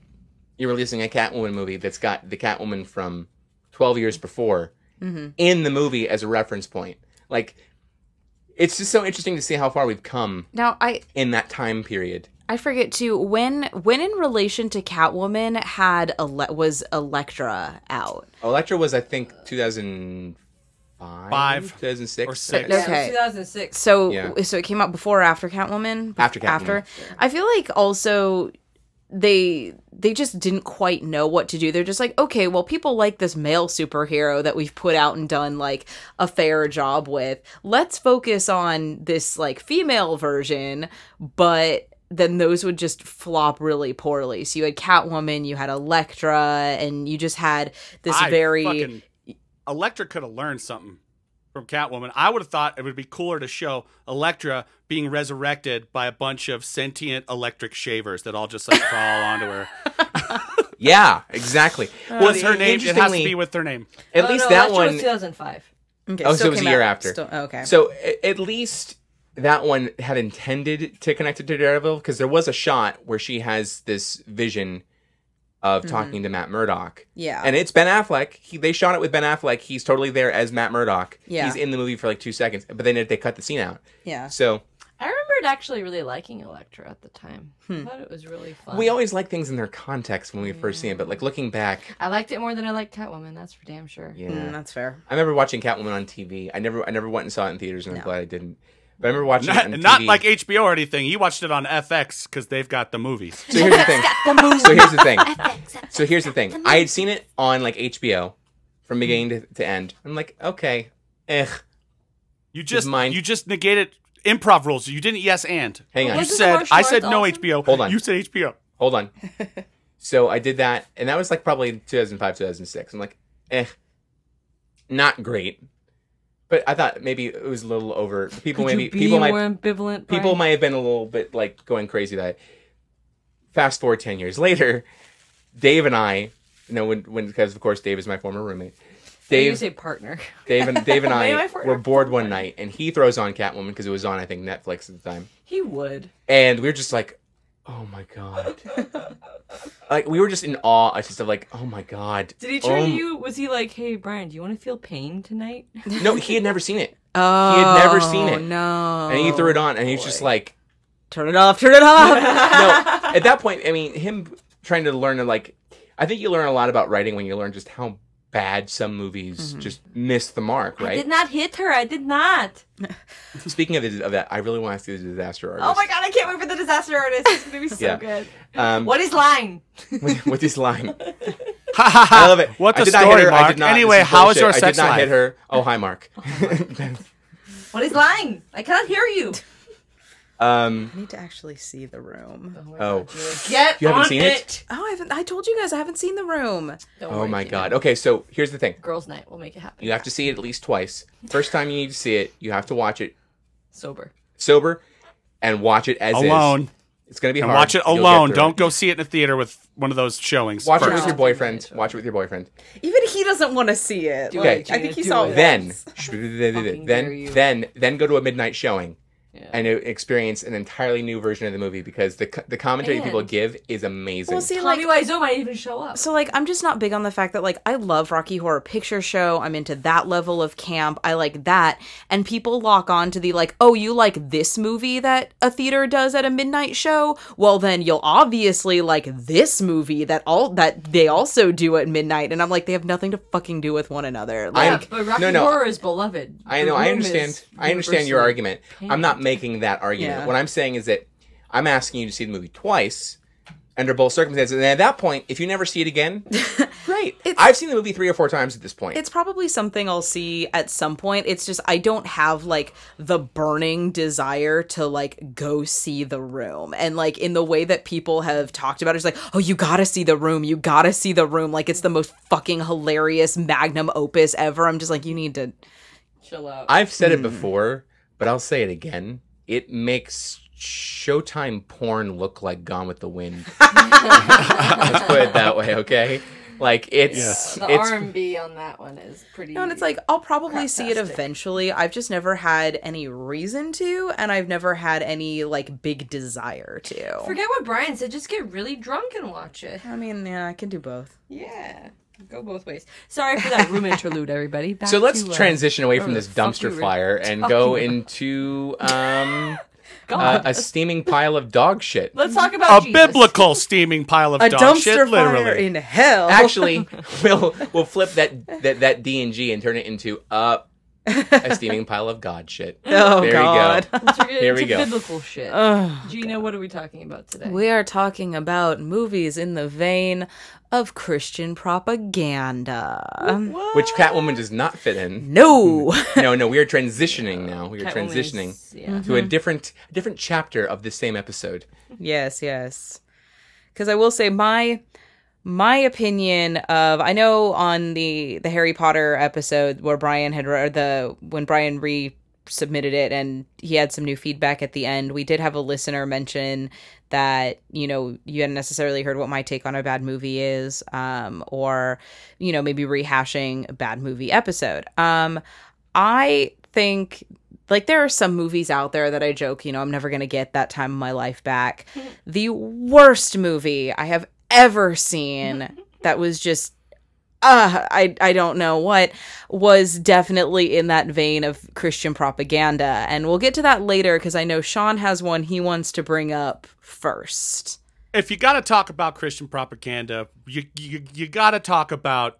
you're releasing a Catwoman movie that's got the Catwoman from 12 years before mm-hmm. in the movie as a reference point. Like, it's just so interesting to see how far we've come Now I in that time period. I forget too when when in relation to Catwoman had Ele- was Elektra out. Elektra was, I think, 2005, Five. 2006 or six. Yeah, okay, 2006. So Yeah. so it came out before or after Catwoman? After Catwoman. After. I feel like also they they just didn't quite know what to do. They're just like, okay, well, people like this male superhero that we've put out and done like a fair job with. Let's focus on this like female version, but then those would just flop really poorly. So you had Catwoman, you had Elektra, and you just had this I very fucking, Elektra could have learned something from Catwoman. I would have thought it would be cooler to show Elektra being resurrected by a bunch of sentient electric shavers that all just like crawl onto her. [laughs] Yeah, exactly. Uh, well, What's her name? It has to be with their name. at Oh, least no, that Elektra one. was 2005. Okay, Oh, so still it was a year out- after. still- oh, okay. So at least that one had intended to connect it to Daredevil because there was a shot where she has this vision of talking to Matt Murdock. Mm-hmm. Yeah. And it's Ben Affleck. He, they shot it with Ben Affleck. He's totally there as Matt Murdock. Yeah. He's in the movie for like two seconds, but then they cut the scene out. yeah. So I remembered actually really liking Elektra at the time. I thought it was really fun. we always like things in their context when we first see it, but like looking back, I liked it more than I liked Catwoman. That's for damn sure. yeah. Mm, that's fair. I remember watching Catwoman on TV. I never, I never went and saw it in theaters, and I'm glad I didn't. But I remember watching Not, it on not like HBO or anything. He watched it on FX because they've got the movies. So here's the thing. so here's the thing. So here's the thing. I had seen it on like HBO from beginning to, to end. I'm like, okay, eh. You just mine. you just negated improv rules. You didn't yes and. Hang You on. Wasn't said I said no awesome? HBO. Hold on. You said HBO. Hold on. [laughs] so I did that, and that was like probably 2005, 2006. I'm like, eh, not great. But I thought maybe it was a little over. People Could maybe people more might ambivalent. people Brian? might have been a little bit like going crazy that. Fast forward ten years later, Dave and I, you know, when when because of course Dave is my former roommate. Dave, You say partner. Dave and Dave and [laughs] I were bored one night, and he throws on Catwoman because it was on I think Netflix at the time, He would. and we were just like, "Oh my god!" [laughs] like we were just in awe. I just like, "Oh my god!" Did he turn oh, to you? Was he like, "Hey, Brian, do you want to feel pain tonight?" [laughs] No, he had never seen it, Oh, he had oh, never seen it. No. and he threw it on, and he's just like, Turn it off. Turn it off. [laughs] "No." At that point, I mean, him trying to learn to like, I think you learn a lot about writing when you learn just how bad some movies just miss the mark, right? I right? did not hit her. I did not. [laughs] Speaking of, the, of that, I really want to see the Disaster Artist. Oh my god, I can't wait for the disaster artist. It's gonna be so Yeah. good. Um, What is line? with, with this line. I love it. What I the did not hit story, her. I Mark? did not. Anyway, this how is bullshit. your I did not life? hit her. Oh, hi, Mark. [laughs] What is line? I cannot hear you. [laughs] um, I need to actually see the room. oh, Get You haven't on seen it? Oh, I haven't. I told you guys I haven't seen the room. Don't oh worry, my Tina. God. Okay, so here's the thing. Girls' night. We'll make it happen. You have to see it at least twice. First time you need to see it, you have to watch it Sober. sober, and watch it as Alone. Is. It's gonna be And hard. watch it alone. Don't it. go see it in a theater with one of those showings. Watch it with your boyfriend. Watch it with your boyfriend. Even he doesn't want to see it. Do Like, it, I think he saw it. it Then, once. [laughs] Fucking dare you. then, then, then go to a midnight showing. Yeah. And experience an entirely new version of the movie because the the commentary people give is amazing. Well, see, Tommy like, Wiseau might even show up. So like I'm just not big on the fact that like I love Rocky Horror Picture Show. I'm into that level of camp. I like that. And people lock on to the like, "Oh, you like this movie that a theater does at a midnight show? Well, then you'll obviously like this movie that all that they also do at midnight." And I'm like, they have nothing to fucking do with one another. I- Like but Rocky no, no. Horror is beloved. I know. I understand. I understand your universally argument. I'm not panned. making that argument. Yeah. What I'm saying is that I'm asking you to see the movie twice under both circumstances. And at that point, if you never see it again, [laughs] great. I've seen the movie three or four times at this point. it's probably something I'll see at some point. It's just I don't have like the burning desire to like go see the room. And like in the way that people have talked about it, it's like, oh, you gotta see the room. You gotta see the room. Like it's the most fucking hilarious magnum opus ever. I'm just like, you need to. Chill out. I've said Hmm. it before, but I'll say it again. It makes Showtime porn look like Gone with the Wind. [laughs] Let's put it that way, okay? Like it's Yes. the it's R&B on that one is pretty. No, and it's like I'll probably see it eventually. I've just never had any reason to, and I've never had any like big desire to. Forget what Brian said. Just get really drunk and watch it. I mean, yeah, I can do both. Yeah. Go both ways. Sorry for that room [laughs] interlude, everybody. Back so let's to, uh, transition away from this dumpster fire and go about. [laughs] into um God. a, a steaming pile of dog shit. let's talk about A Jesus. biblical steaming pile of A dog dumpster shit, fire literally. in hell. Actually, [laughs] we'll we'll flip that that that D and G and turn it into a a steaming pile of God shit. Oh there God. you go. Here we go. biblical shit. Gina, what are we talking about today? We are talking about movies in the vein of Christian propaganda. Which Catwoman does not fit in. No. No, no, we are transitioning now. We are Catwoman's- transitioning Yeah. to a mm-hmm. different, a different chapter of the same episode. yes, yes. Because I will say my my opinion of I know on the the Harry Potter episode where Brian had or the when Brian re submitted it and he had some new feedback at the end we did have a listener mention that you know you hadn't necessarily heard what my take on a bad movie is um or you know maybe rehashing a bad movie episode um i think like there are some movies out there that I joke, you know, I'm never going to get that time of my life back. [laughs] the worst movie I have ever seen that was just uh I I don't know what was definitely in that vein of Christian propaganda and we'll get to that later cuz I know Sean has one he wants to bring up first. If you got to talk about Christian propaganda, you you, you got to talk about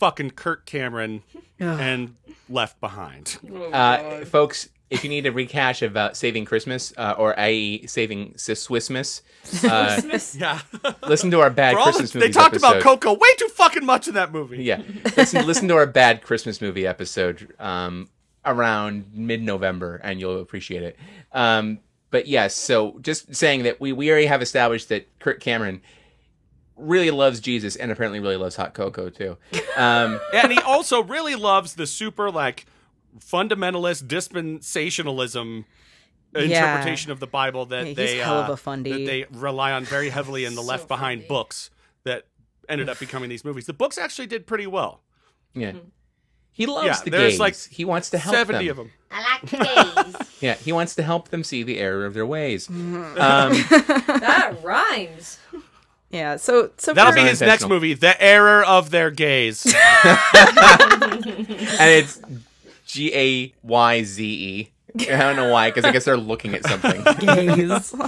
fucking Kirk Cameron and Left Behind. Uh, folks, if you need a recash of uh, Saving Christmas, uh, or i.e., Saving Swissmas, [laughs] uh, Yeah. [laughs] listen to our bad For all the- Christmas they talked episode. about Coco way too fucking much in that movie. Yeah, listen, [laughs] listen to our bad Christmas movie episode um, around mid-November, and you'll appreciate it. Um, but yes, so just saying that we we already have established that Kirk Cameron really loves Jesus and apparently really loves hot cocoa too. Um, and he also really loves the super like fundamentalist dispensationalism interpretation of the Bible that Yeah, they hell uh, a fundy. that they rely on very heavily in the [laughs] So Left Behind fundy. books that ended up becoming these movies. The books actually did pretty well. yeah, he loves Yeah, the there's gays. like he wants to help Seventy them. of them. I like gays. [laughs] Yeah, he wants to help them see the error of their ways. Mm-hmm. Um, [laughs] that rhymes. Yeah, so so That'll for- be his next movie, The Error of Their Gaze. and it's G A Y Z E. I don't know why, because I guess they're looking at something. [laughs] gays. [laughs]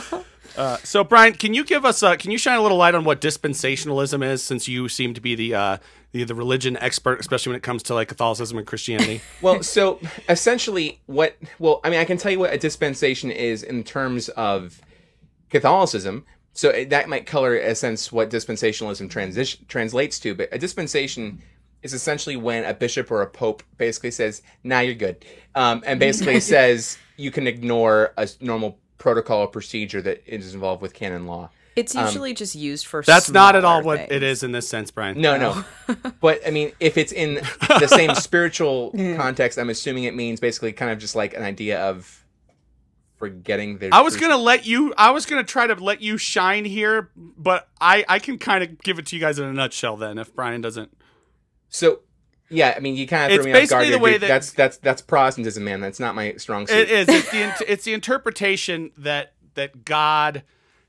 Uh, so, Brian, can you give us? Uh, can you shine a little light on what dispensationalism is, since you seem to be the uh, the, the religion expert, especially when it comes to like Catholicism and Christianity? [laughs] Well, so essentially, what? Well, I mean, I can tell you what a dispensation is in terms of Catholicism. So that might color, a sense, what dispensationalism transition translates to. But a dispensation is essentially when a bishop or a pope basically says, "Now you're good," um, and [laughs] basically says you can ignore a normal protocol or procedure that is involved with canon law. It's usually just used for That's not at all smaller what things. it is in this sense, Brian. No, no. [laughs] but I mean, if it's in the same [laughs] spiritual context, I'm assuming it means basically kind of just like an idea of forgetting their. I was gonna let you. I was gonna try to let you shine here, but I I can kind of give it to you guys in a nutshell. Then, if Brian doesn't, So, yeah, I mean, you kind of threw me off guard. the way that- that's that's that's Protestantism, man. That's not my strong suit. it is. It's the it's the interpretation that that God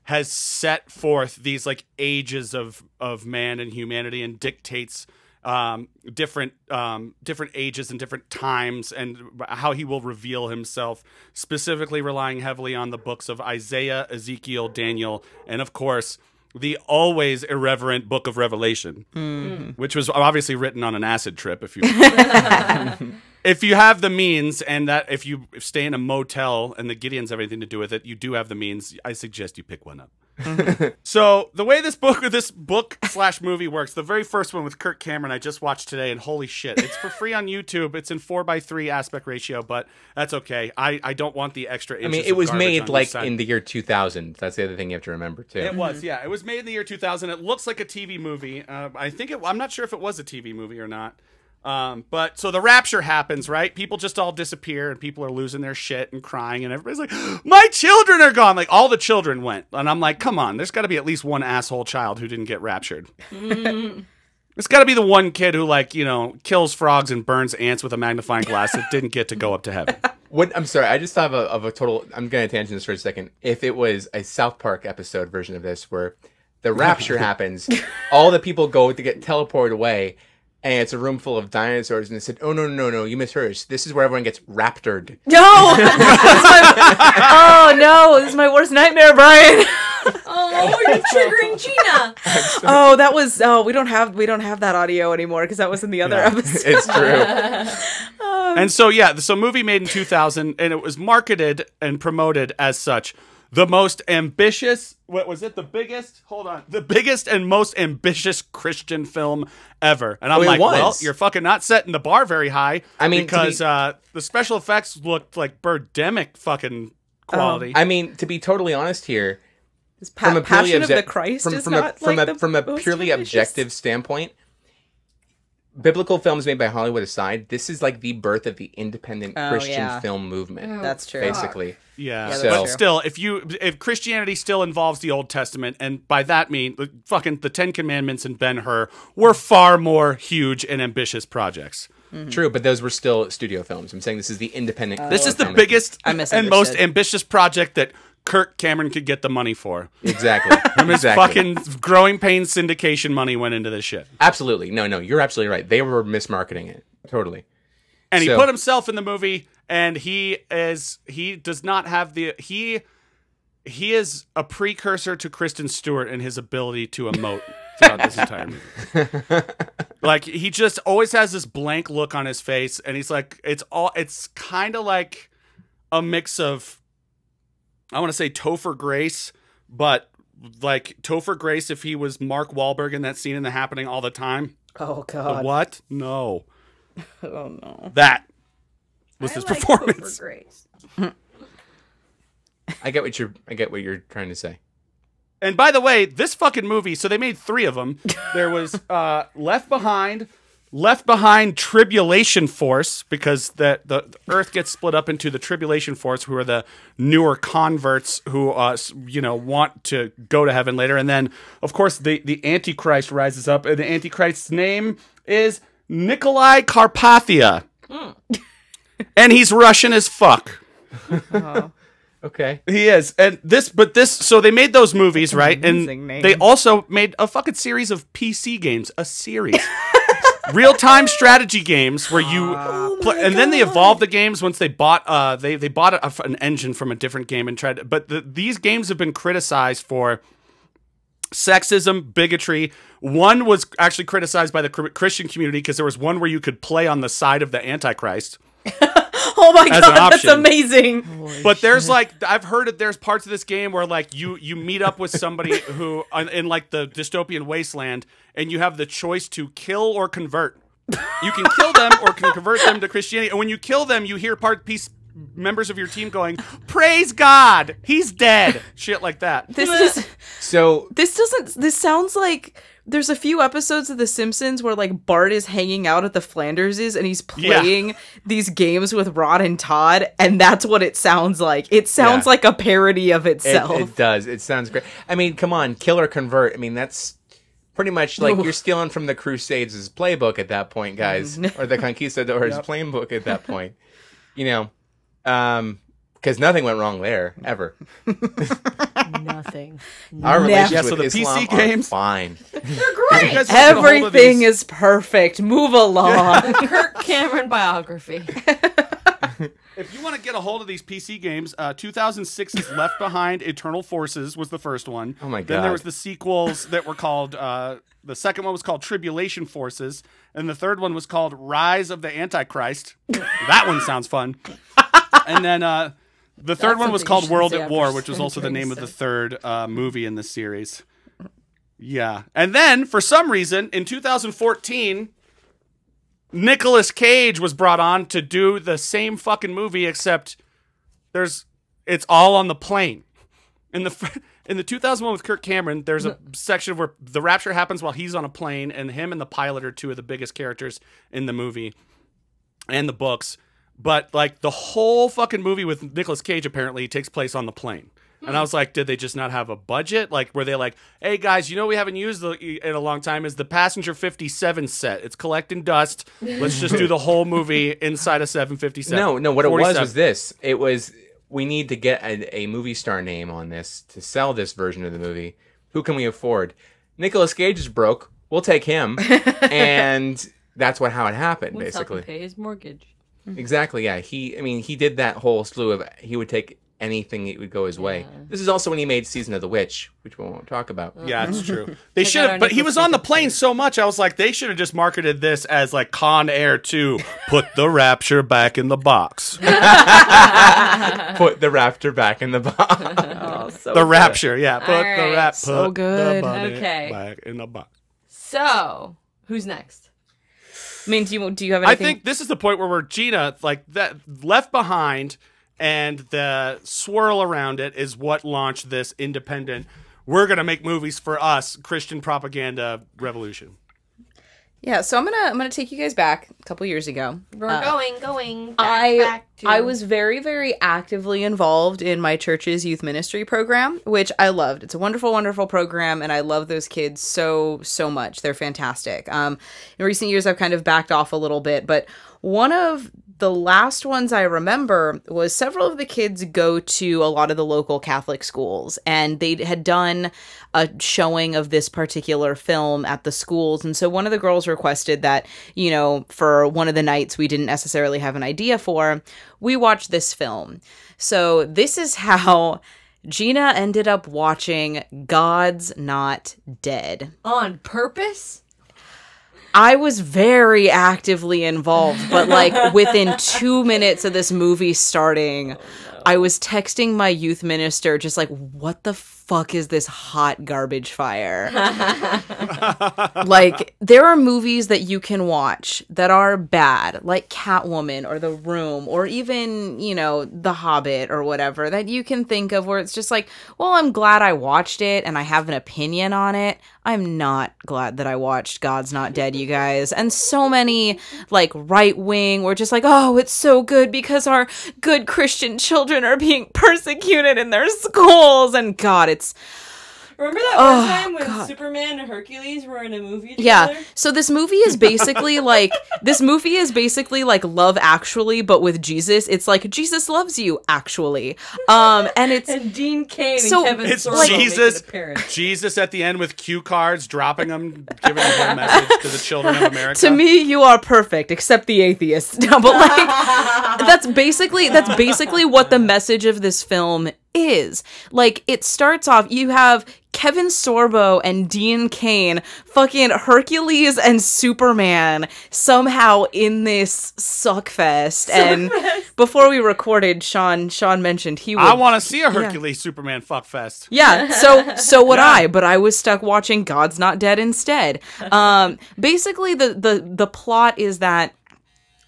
has set forth these like ages of of man and humanity and dictates um different um different ages and different times and how he will reveal himself specifically relying heavily on the books of Isaiah, Ezekiel, Daniel, and of course the always irreverent book of Revelation, mm-hmm. which was obviously written on an acid trip. If you [laughs] if you have the means, and that if you stay in a motel and the Gideons have anything to do with it, you do have the means. I suggest you pick one up. [laughs] so the way this book or this book slash movie works, the very first one with Kirk Cameron, I just watched today, and holy shit, it's for free on YouTube. It's in four by three aspect ratio, but that's okay. I, I don't want the extra. I mean, it was made like in the year 2000. That's the other thing you have to remember too. It was, yeah. It was made in the year 2000. It looks like a TV movie. Uh, I think it. I'm not sure if it was a TV movie or not. Um, but so the rapture happens, right? People just all disappear, and people are losing their shit and crying, and everybody's like, [gasps] "My children are gone!" Like all the children went, and I'm like, "Come on, there's got to be at least one asshole child who didn't get raptured." It's got to be the one kid who, like, you know, kills frogs and burns ants with a magnifying glass that didn't get to go up to heaven. [laughs] What I'm sorry, I just thought of a, of a total. I'm going to tangent this for a second. If it was a South Park episode version of this, where the rapture [laughs] happens, all the people go to get teleported away, and it's a room full of dinosaurs, and they said, "Oh no, no, no, no! You misheard. This is where everyone gets raptured." No. [laughs] [laughs] My- oh no, this is my worst nightmare, Brian. [laughs] Oh, you're triggering Gina. oh, that was oh, we don't have we don't have that audio anymore because that was in the other episode. It's true. Oh, And so yeah, so movie made in 2000 and it was marketed and promoted as such. The most ambitious, what was it? The biggest, hold on, the biggest and most ambitious Christian film ever. And I'm Oh, like, well, you're fucking not setting the bar very high. I mean, because be- uh, the special effects looked like birdemic fucking quality. I mean, to be totally honest here, pa- from a purely Passion of the Christ from, is from not a from like a from a purely ambitious. objective standpoint, biblical films made by Hollywood aside, this is like the birth of the independent Oh, Christian yeah. film movement. Oh, that's true. basically. Yeah, that's but still, if you if Christianity still involves the Old Testament, and by that mean the fucking the Ten Commandments and Ben Hur were far more huge and ambitious projects. Mm-hmm. True, but those were still studio films. I'm saying this is the independent. Oh, this is the biggest and most ambitious project that Kirk Cameron could get the money for. Exactly. [laughs] Exactly. fucking growing pain syndication money went into this shit. Absolutely. No, no, you're absolutely right. They were mismarketing it. Totally. And he put himself in the movie and he is he does not have the he he is a precursor to Kristen Stewart in his ability to emote throughout this entire movie. [laughs] like he just always has this blank look on his face and he's like it's all it's kind of like a mix of I want to say Topher Grace, but like Topher Grace if he was Mark Wahlberg in that scene in the happening all the time. Oh The god. what? No. [laughs] Oh no. That was his performance. Grace. [laughs] I get what you're. I get what you're trying to say. And by the way, this fucking movie, so they made three of them. There was [laughs] uh, Left Behind, Left Behind Tribulation Force, because the, the, the Earth gets split up into the Tribulation Force, who are the newer converts who, uh, you know, want to go to heaven later. And then, of course, the, the Antichrist rises up, and the Antichrist's name is Nikolai Carpathia. and he's Russian as fuck. [laughs] Okay. He is, and this, but this. So they made those movies, right? amazing And name. they also made a fucking series of PC games, a series, [laughs] real time strategy games where you, play, and then they evolved the games once they bought. Uh, they they bought a, an engine from a different game and tried. But the, these games have been criticized for sexism, bigotry. One was actually criticized by the Christian community because there was one where you could play on the side of the Antichrist. [laughs] [laughs] Oh my god, that's option. amazing. But there's like I've heard that there's parts of this game where like you you meet up with somebody [laughs] who in, in like the dystopian wasteland and you have the choice to kill or convert. You can kill them or can convert them to Christianity. And when you kill them, you hear part piece members of your team going, "Praise God, he's dead." Shit like that. This is So this doesn't this sounds like there's a few episodes of The Simpsons where like Bart is hanging out at the Flanderses and he's Yeah. playing these games with Rod and Todd, and that's what it sounds like. It sounds Yeah. like a parody of itself. it does. It sounds great. I mean, come on, kill or convert. I mean, that's pretty much like you're stealing from the Crusades' playbook at that point, guys, or the [laughs] Conquistadors' playbook at that point. You know, um, because nothing went wrong there ever. Nothing. [laughs] Our relationship Yeah, so with the Islam PC are games- fine. You guys should get a hold of Everything is perfect. Move along. [laughs] Kirk Cameron biography. [laughs] If you want to get a hold of these PC games, uh, 2006's Left Behind Eternal Forces was the first one. Oh my god! Then there was the sequels that were called. Uh, the second one was called Tribulation Forces, and the third one was called Rise of the Antichrist. that one sounds fun. And then uh, the third That's one was called World at War, which was also the name of the third uh, movie in the series. Yeah, and then for some reason in 2014. Nicolas Cage was brought on to do the same fucking movie, except there's it's all on the plane. In the in the 2001 with Kirk Cameron, there's a section where the rapture happens while he's on a plane, and him and the pilot are two of the biggest characters in the movie and the books. But like the whole fucking movie with Nicolas Cage apparently takes place on the plane. And I was like, did they just not have a budget? Like, were they like, hey guys, you know we haven't used the, in a long time is the Passenger 57 set. It's collecting dust. Let's just do the whole movie inside a 757. No, no. What it was was this. It was we need to get a, a movie star name on this to sell this version of the movie. Who can we afford? Nicolas Cage is broke. We'll take him, [laughs] and that's what how it happened Let's help him basically. pay his mortgage. Mm-hmm. Exactly. Yeah. He. I mean, he did that whole slew of. He would take anything it would go his way. This is also when he made Season of the Witch, which we won't talk about. Yeah, it's mm-hmm. true. [laughs] They should have, but he was on the plane so much. I was like, they should have just marketed this as like Con Air 2. Put the Rapture back in the box. [laughs] Put the Rapture back in the box. [laughs] Oh, so The Rapture, yeah. Put All the right. rap. So good. The Okay. Back in the box. So, who's next? I mean, do you do you have I think this is the point where we're Gina like that left behind, and the swirl around it is what launched this independent. We're gonna make movies for us Christian propaganda revolution. Yeah. So I'm gonna I'm gonna take you guys back a couple years ago. We're going, going. Back, I back to- I was very very actively involved in my church's youth ministry program, which I loved. It's a wonderful wonderful program, and I love those kids so so much. They're fantastic. Um, in recent years, I've kind of backed off a little bit, but one of the last ones I remember was several of the kids go to a lot of the local Catholic schools, and they had done a showing of this particular film at the schools. And so one of the girls requested that, you know, for one of the nights we didn't necessarily have an idea for, we watched this film. So this is how Gina ended up watching God's Not Dead. on purpose. I was very actively involved, but like [laughs] within two minutes of this movie starting, I was texting my youth minister, just like, what the fuck is this hot garbage fire? [laughs] like, there are movies that you can watch that are bad, like Catwoman or The Room, or even, you know, The Hobbit or whatever, that you can think of where it's just like, well, I'm glad I watched it and I have an opinion on it. I'm not glad that I watched God's Not Dead, you guys. And so many, like, right wing were just like, oh, it's so good because our good Christian children are being persecuted in their schools. And God, it's. Remember that Oh, one time when God. Superman and Hercules were in a movie together? Yeah. So this movie is basically [laughs] like this movie is basically like Love Actually, but with Jesus. It's like Jesus loves you, actually. Um, and it's And Dean Cain So, and Kevin It's Sorbo make Jesus, appearance. Jesus at the end with cue cards, dropping them, giving a whole message to the children of [laughs] America. to me you are perfect except the atheist [laughs] no, but like that's basically that's basically what the message of this film is like it starts off you have Kevin Sorbo and Dean Cain, fucking Hercules and Superman, somehow in this suckfest. And before we recorded, Sean Sean mentioned he would I want to see a Hercules Superman fuck fest. yeah, so [laughs] so would Yeah. I, but I was stuck watching God's Not Dead instead. Um basically the the the plot is that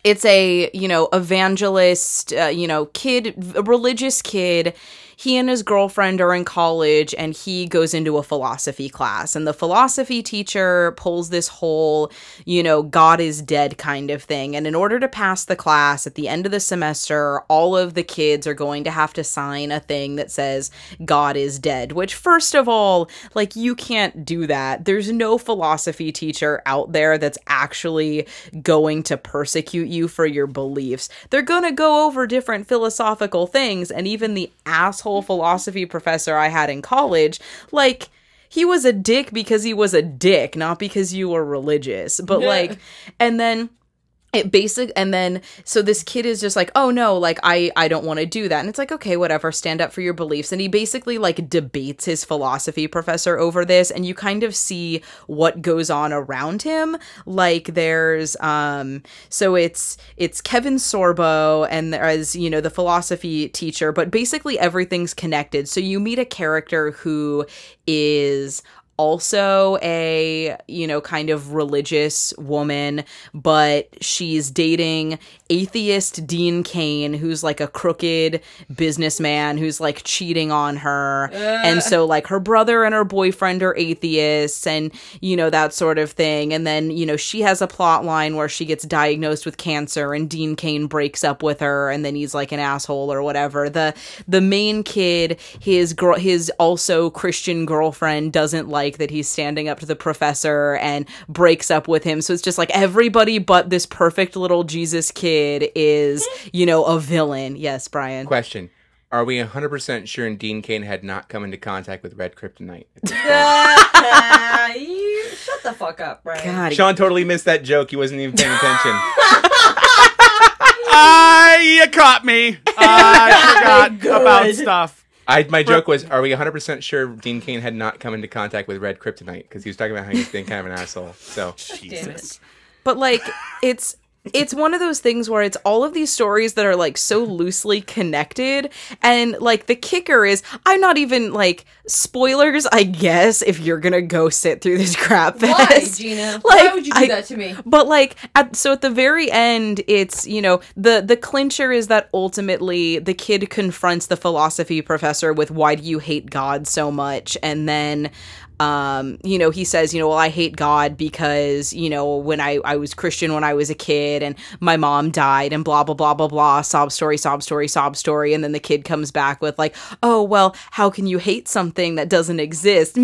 it's a, you know, evangelist, uh, you know, kid a religious kid he and his girlfriend are in college and he goes into a philosophy class. And the philosophy teacher pulls this whole you know god is dead kind of thing. And in order to pass the class at the end of the semester all of the kids are going to have to sign a thing that says god is dead which first of all like you can't do that. There's no philosophy teacher out there that's actually going to persecute you for your beliefs. They're going to go over different philosophical things and even the asshole philosophy professor I had in college, like he was a dick because he was a dick, not because you were religious. But like and then it basic and then so this kid is just like oh no like i i don't want to do that. And it's like okay whatever stand up for your beliefs. And he basically like debates his philosophy professor over this and you kind of see what goes on around him. Like there's um so it's it's kevin sorbo and there's you know the philosophy teacher but basically everything's connected. So you meet a character who is also a you know kind of religious woman but she's dating atheist dean cain who's like a crooked businessman who's like cheating on her. And so like her brother and her boyfriend are atheists and you know that sort of thing. And then you know she has a plot line where she gets diagnosed with cancer and dean cain breaks up with her and then he's like an asshole or whatever. The the main kid his girl his also christian girlfriend doesn't like that he's standing up to the professor and breaks up with him so it's just like everybody but this perfect little jesus kid is you know a villain yes brian Question: Are we 100 percent sure Dean Cain had not come into contact with red kryptonite? [laughs] You shut the fuck up, Brian. God, Sean totally missed that joke. He wasn't even paying attention. [laughs] [laughs] Ah, you caught me. I not good. about stuff. I my joke was, are we 100 percent sure Dean Cain had not come into contact with red kryptonite because he was talking about how he's been kind of an asshole. So [laughs] Jesus. but like it's it's one of those things where it's all of these stories that are like so loosely connected and like the kicker is i'm not even like spoilers i guess if you're gonna go sit through this crap Why, fest Gina? [laughs] Like, Why would you do I- that to me? but like at so at the very end it's you know the the clincher is that ultimately the kid confronts the philosophy professor with why do you hate god so much and then um you know he says you know well i hate god because you know when i i was christian when i was a kid and my mom died and blah blah blah blah blah sob story sob story sob story. And then the kid comes back with like oh well how can you hate something that doesn't exist?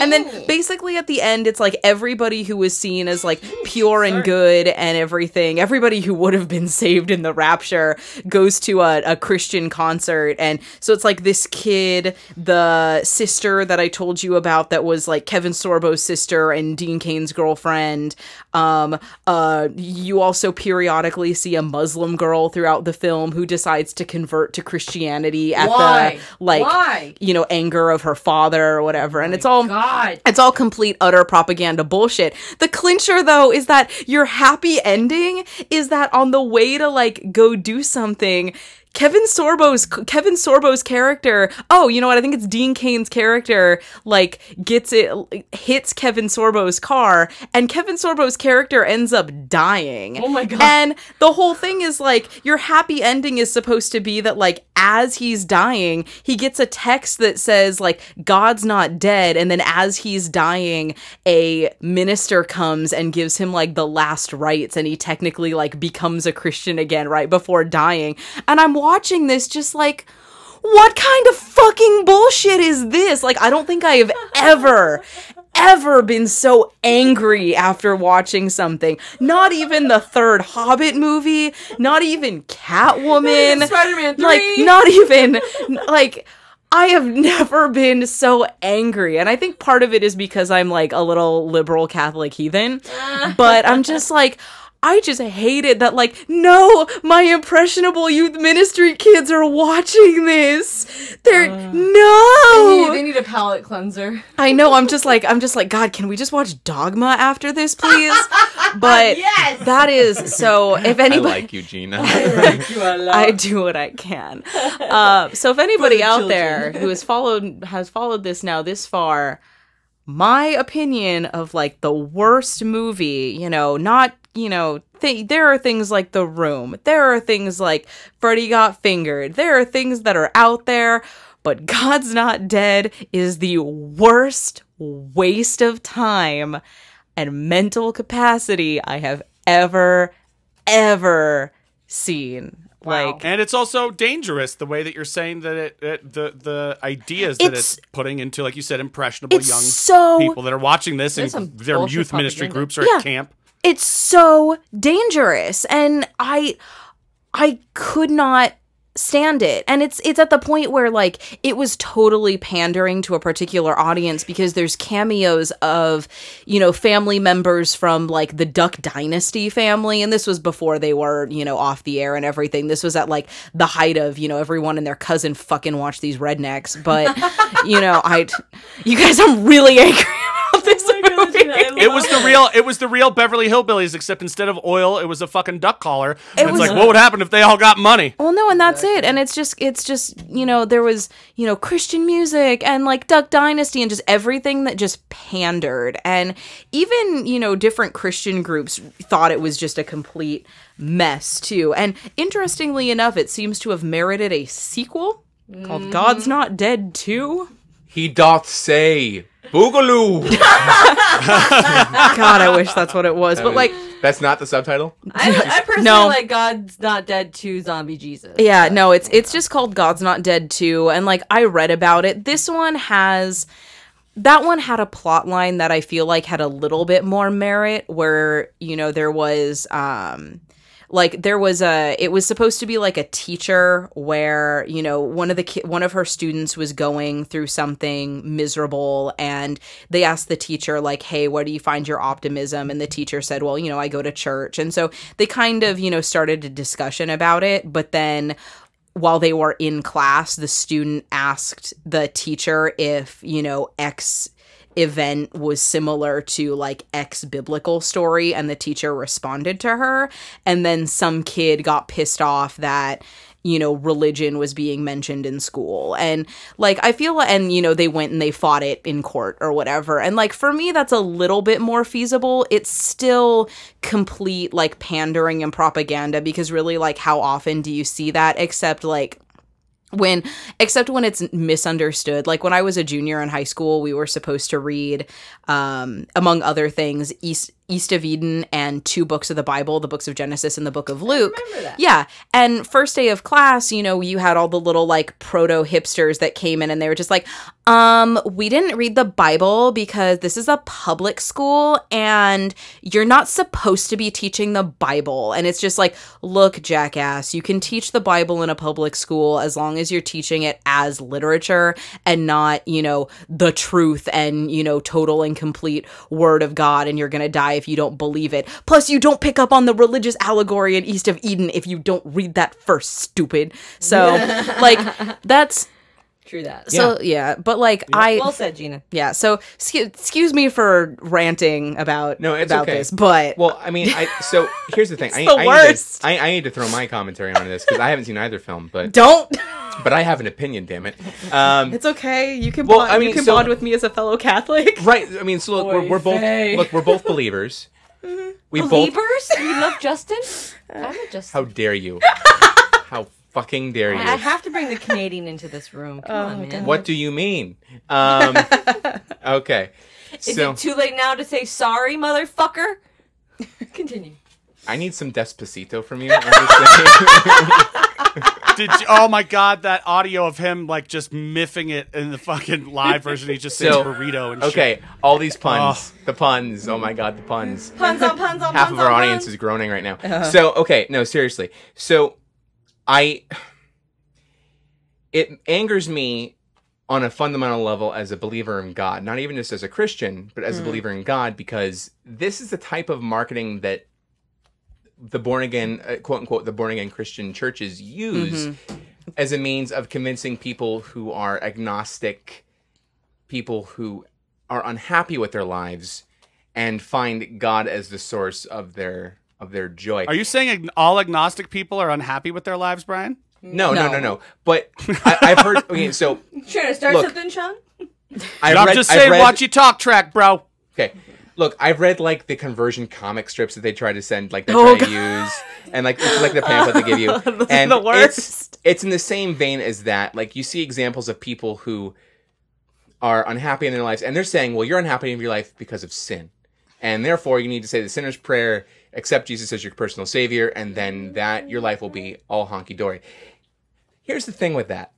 And then basically at the end it's like everybody who was seen as like [laughs] pure and good and everything everybody who would have been saved in the rapture goes to a, a christian concert. And so it's like this kid the sister that i told you about that was like kevin sorbo's sister and dean cain's girlfriend um uh you also periodically see a muslim girl throughout the film who decides to convert to christianity at Why? the like Why? you know anger of her father or whatever and it's all God. it's all complete utter propaganda bullshit. The clincher though is that your happy ending is that on the way to like go do something Kevin Sorbo's Kevin Sorbo's character. Oh, you know what? I think it's Dean Cain's character. Like gets it, hits Kevin Sorbo's car, and Kevin Sorbo's character ends up dying. Oh my God. And the whole thing is like your happy ending is supposed to be that like as he's dying, he gets a text that says like God's not dead, and then as he's dying, a minister comes and gives him like the last rites, and he technically like becomes a Christian again right before dying. And I'm watching this just like what kind of fucking bullshit is this? Like, I don't think I have ever, ever been so angry after watching something. Not even the third Hobbit movie, not even Catwoman, Spider-Man like, not even, like, I have never been so angry. And I think part of it is because I'm like a little liberal Catholic heathen. [laughs] But I'm just like, I just hate it that, like, no, my impressionable youth ministry kids are watching this. They're, They no. need, they need a palate cleanser. I know. I'm just like, I'm just like, God, can we just watch Dogma after this, please? [laughs] But Yes! that is so. [laughs] If I anybody, like you, Gina. [laughs] I do what I can. Uh, so if anybody the out children. there who has followed has followed this now this far, my opinion of like the worst movie, you know, not you know, th- there are things like The Room, there are things like Freddy Got Fingered, there are things that are out there. But [laughs] God's Not Dead is the worst waste of time and mental capacity I have ever, ever seen. Like, And it's also dangerous the way that you're saying that it, it the the ideas that It's- it's putting into, like you said, impressionable young so people that are watching this and their youth ministry groups are Yeah. at camp. It's so dangerous and i i could not stand it. And it's it's at the point where like it was totally pandering to a particular audience because there's cameos of you know family members from like the duck dynasty family and this was before they were you know off the air and everything. This was at like the height of you know everyone and their cousin fucking watch these rednecks. But [laughs] you know i you guys i'm really angry [laughs] It was the real. It was the real Beverly Hillbillies, except instead of oil, it was a fucking duck collar. And it's was- like, what would happen if they all got money? Well, no, and that's it. And it's just, it's just, you know, there was, you know, Christian music and like Duck Dynasty and just everything that just pandered. And even, you know, different Christian groups thought it was just a complete mess, too. And interestingly enough, it seems to have merited a sequel called mm-hmm. God's Not Dead 2. he doth say, Boogaloo. [laughs] God, I wish that's what it was. But like, That's not the subtitle. I, I [laughs] personally No. like God's Not Dead 2 Zombie Jesus. Yeah, no, it's it's just called God's Not Dead 2 and like I read about it. This one has that one had a plot line that I feel like had a little bit more merit where, you know, there was um like there was a it was supposed to be like a teacher where you know one of the ki- one of her students was going through something miserable and they asked the teacher like hey where do you find your optimism? And the teacher said well you know I go to church. And so they kind of you know started a discussion about it but then while they were in class, the student asked the teacher if, you know, X event was similar to like X biblical story, and the teacher responded to her. And then some kid got pissed off that you know religion was being mentioned in school. And like i feel and you know they went and they fought it in court or whatever. And like for me that's a little bit more feasible. It's still complete like pandering and propaganda because really like how often do you see that? Except like when except when it's misunderstood. Like when i was a junior in high school we were supposed to read um among other things east east of eden and two books of the bible the books of genesis and the book of luke. yeah. And first day of class you know you had all the little like proto hipsters that came in and they were just like um we didn't read the bible because this is a public school and you're not supposed to be teaching the bible. And it's just like look jackass you can teach the bible in a public school as long as you're teaching it as literature and not you know the truth and you know total and complete word of god and you're gonna die if you don't believe it. Plus you don't pick up on the religious allegory in east of eden if you don't read that first stupid. So [laughs] like that's True that. so yeah, but like I well said, Gina. yeah, so excuse, excuse me for ranting about No, it's about okay. this, but Well, I mean, I so here's the thing. [laughs] I, the I Need worst. to, I, I need to throw my commentary on this because I haven't seen either film, but don't. but I have an opinion. Damn it. Um, It's okay. You can Well, bond, I mean, you can so- bond with me as a fellow Catholic. [laughs] right. I mean, so look, we're, we're both look, we're both believers. We both. Believers? You love Justin? [laughs] I'm a Justin. How dare you? How fucking dare you? I have to bring the Canadian into this room. Come on, man. What do you mean? Um, [laughs] okay. Is So it too late now to say sorry, motherfucker? Continue. I need some Despacito from you. I'm just saying. Did you, oh my god, that audio of him like just miffing it in the fucking live version. He just says So, burrito and shit. okay, all these puns, the puns. Oh my god, the puns. Puns on puns on puns. half puns of our on audience puns. is groaning right now. So okay, no, seriously. So I it angers me on a fundamental level as a believer in God, not even just as a Christian, but as a believer in God, because this is the type of marketing that the born again, uh, quote unquote, the born again Christian churches use as a means of convincing people who are agnostic, people who are unhappy with their lives, and find God as the source of their of their joy. Are you saying ag- all agnostic people are unhappy with their lives, Brian? no, no, No. no, no. But I, I've heard. Okay, so [laughs] Trying to start Look. something, Sean? I've I'm just saying, read- watch your talk track, bro. Okay. Look, I've read like the conversion comic strips that they try to send, like they Oh, try to use, and like it's like the pamphlet they give you, [laughs] and the it's worst. it's in the same vein as that. Like you see examples of people who are unhappy in their lives, and they're saying, "Well, you're unhappy in your life because of sin, and therefore you need to say the sinner's prayer, accept Jesus as your personal savior, and then that your life will be all honky dory." Here's the thing with that.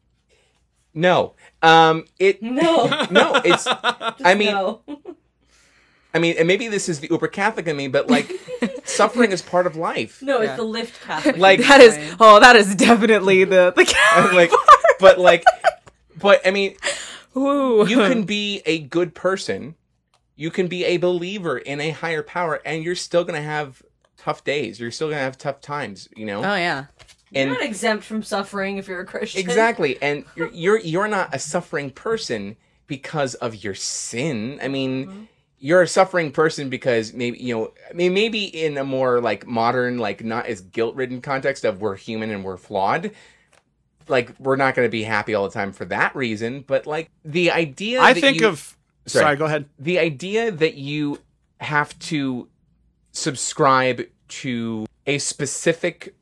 No, um, it No. [laughs] no, it's. [laughs] I mean, no. [laughs] I mean, and maybe this is the uber Catholic in me, but like, suffering is part of life. No, Yeah. it's the lift Catholic. Like- that is oh, that is definitely the the Catholic. like, but like, but I mean, Ooh. you can be a good person, you can be a believer in a higher power, and you're still gonna have tough days. You're still gonna have tough times, you know. Oh yeah. You're and not exempt from suffering if you're a Christian. exactly, [laughs] and you're, you're you're not a suffering person because of your sin. I mean. Mm-hmm. You're a suffering person because maybe you know. I mean, maybe in a more like modern, like not as guilt-ridden context of we're human and we're flawed. Like we're not going to be happy all the time for that reason. But like the idea, I that think you- of. Sorry. go ahead. the idea that you have to subscribe to a specific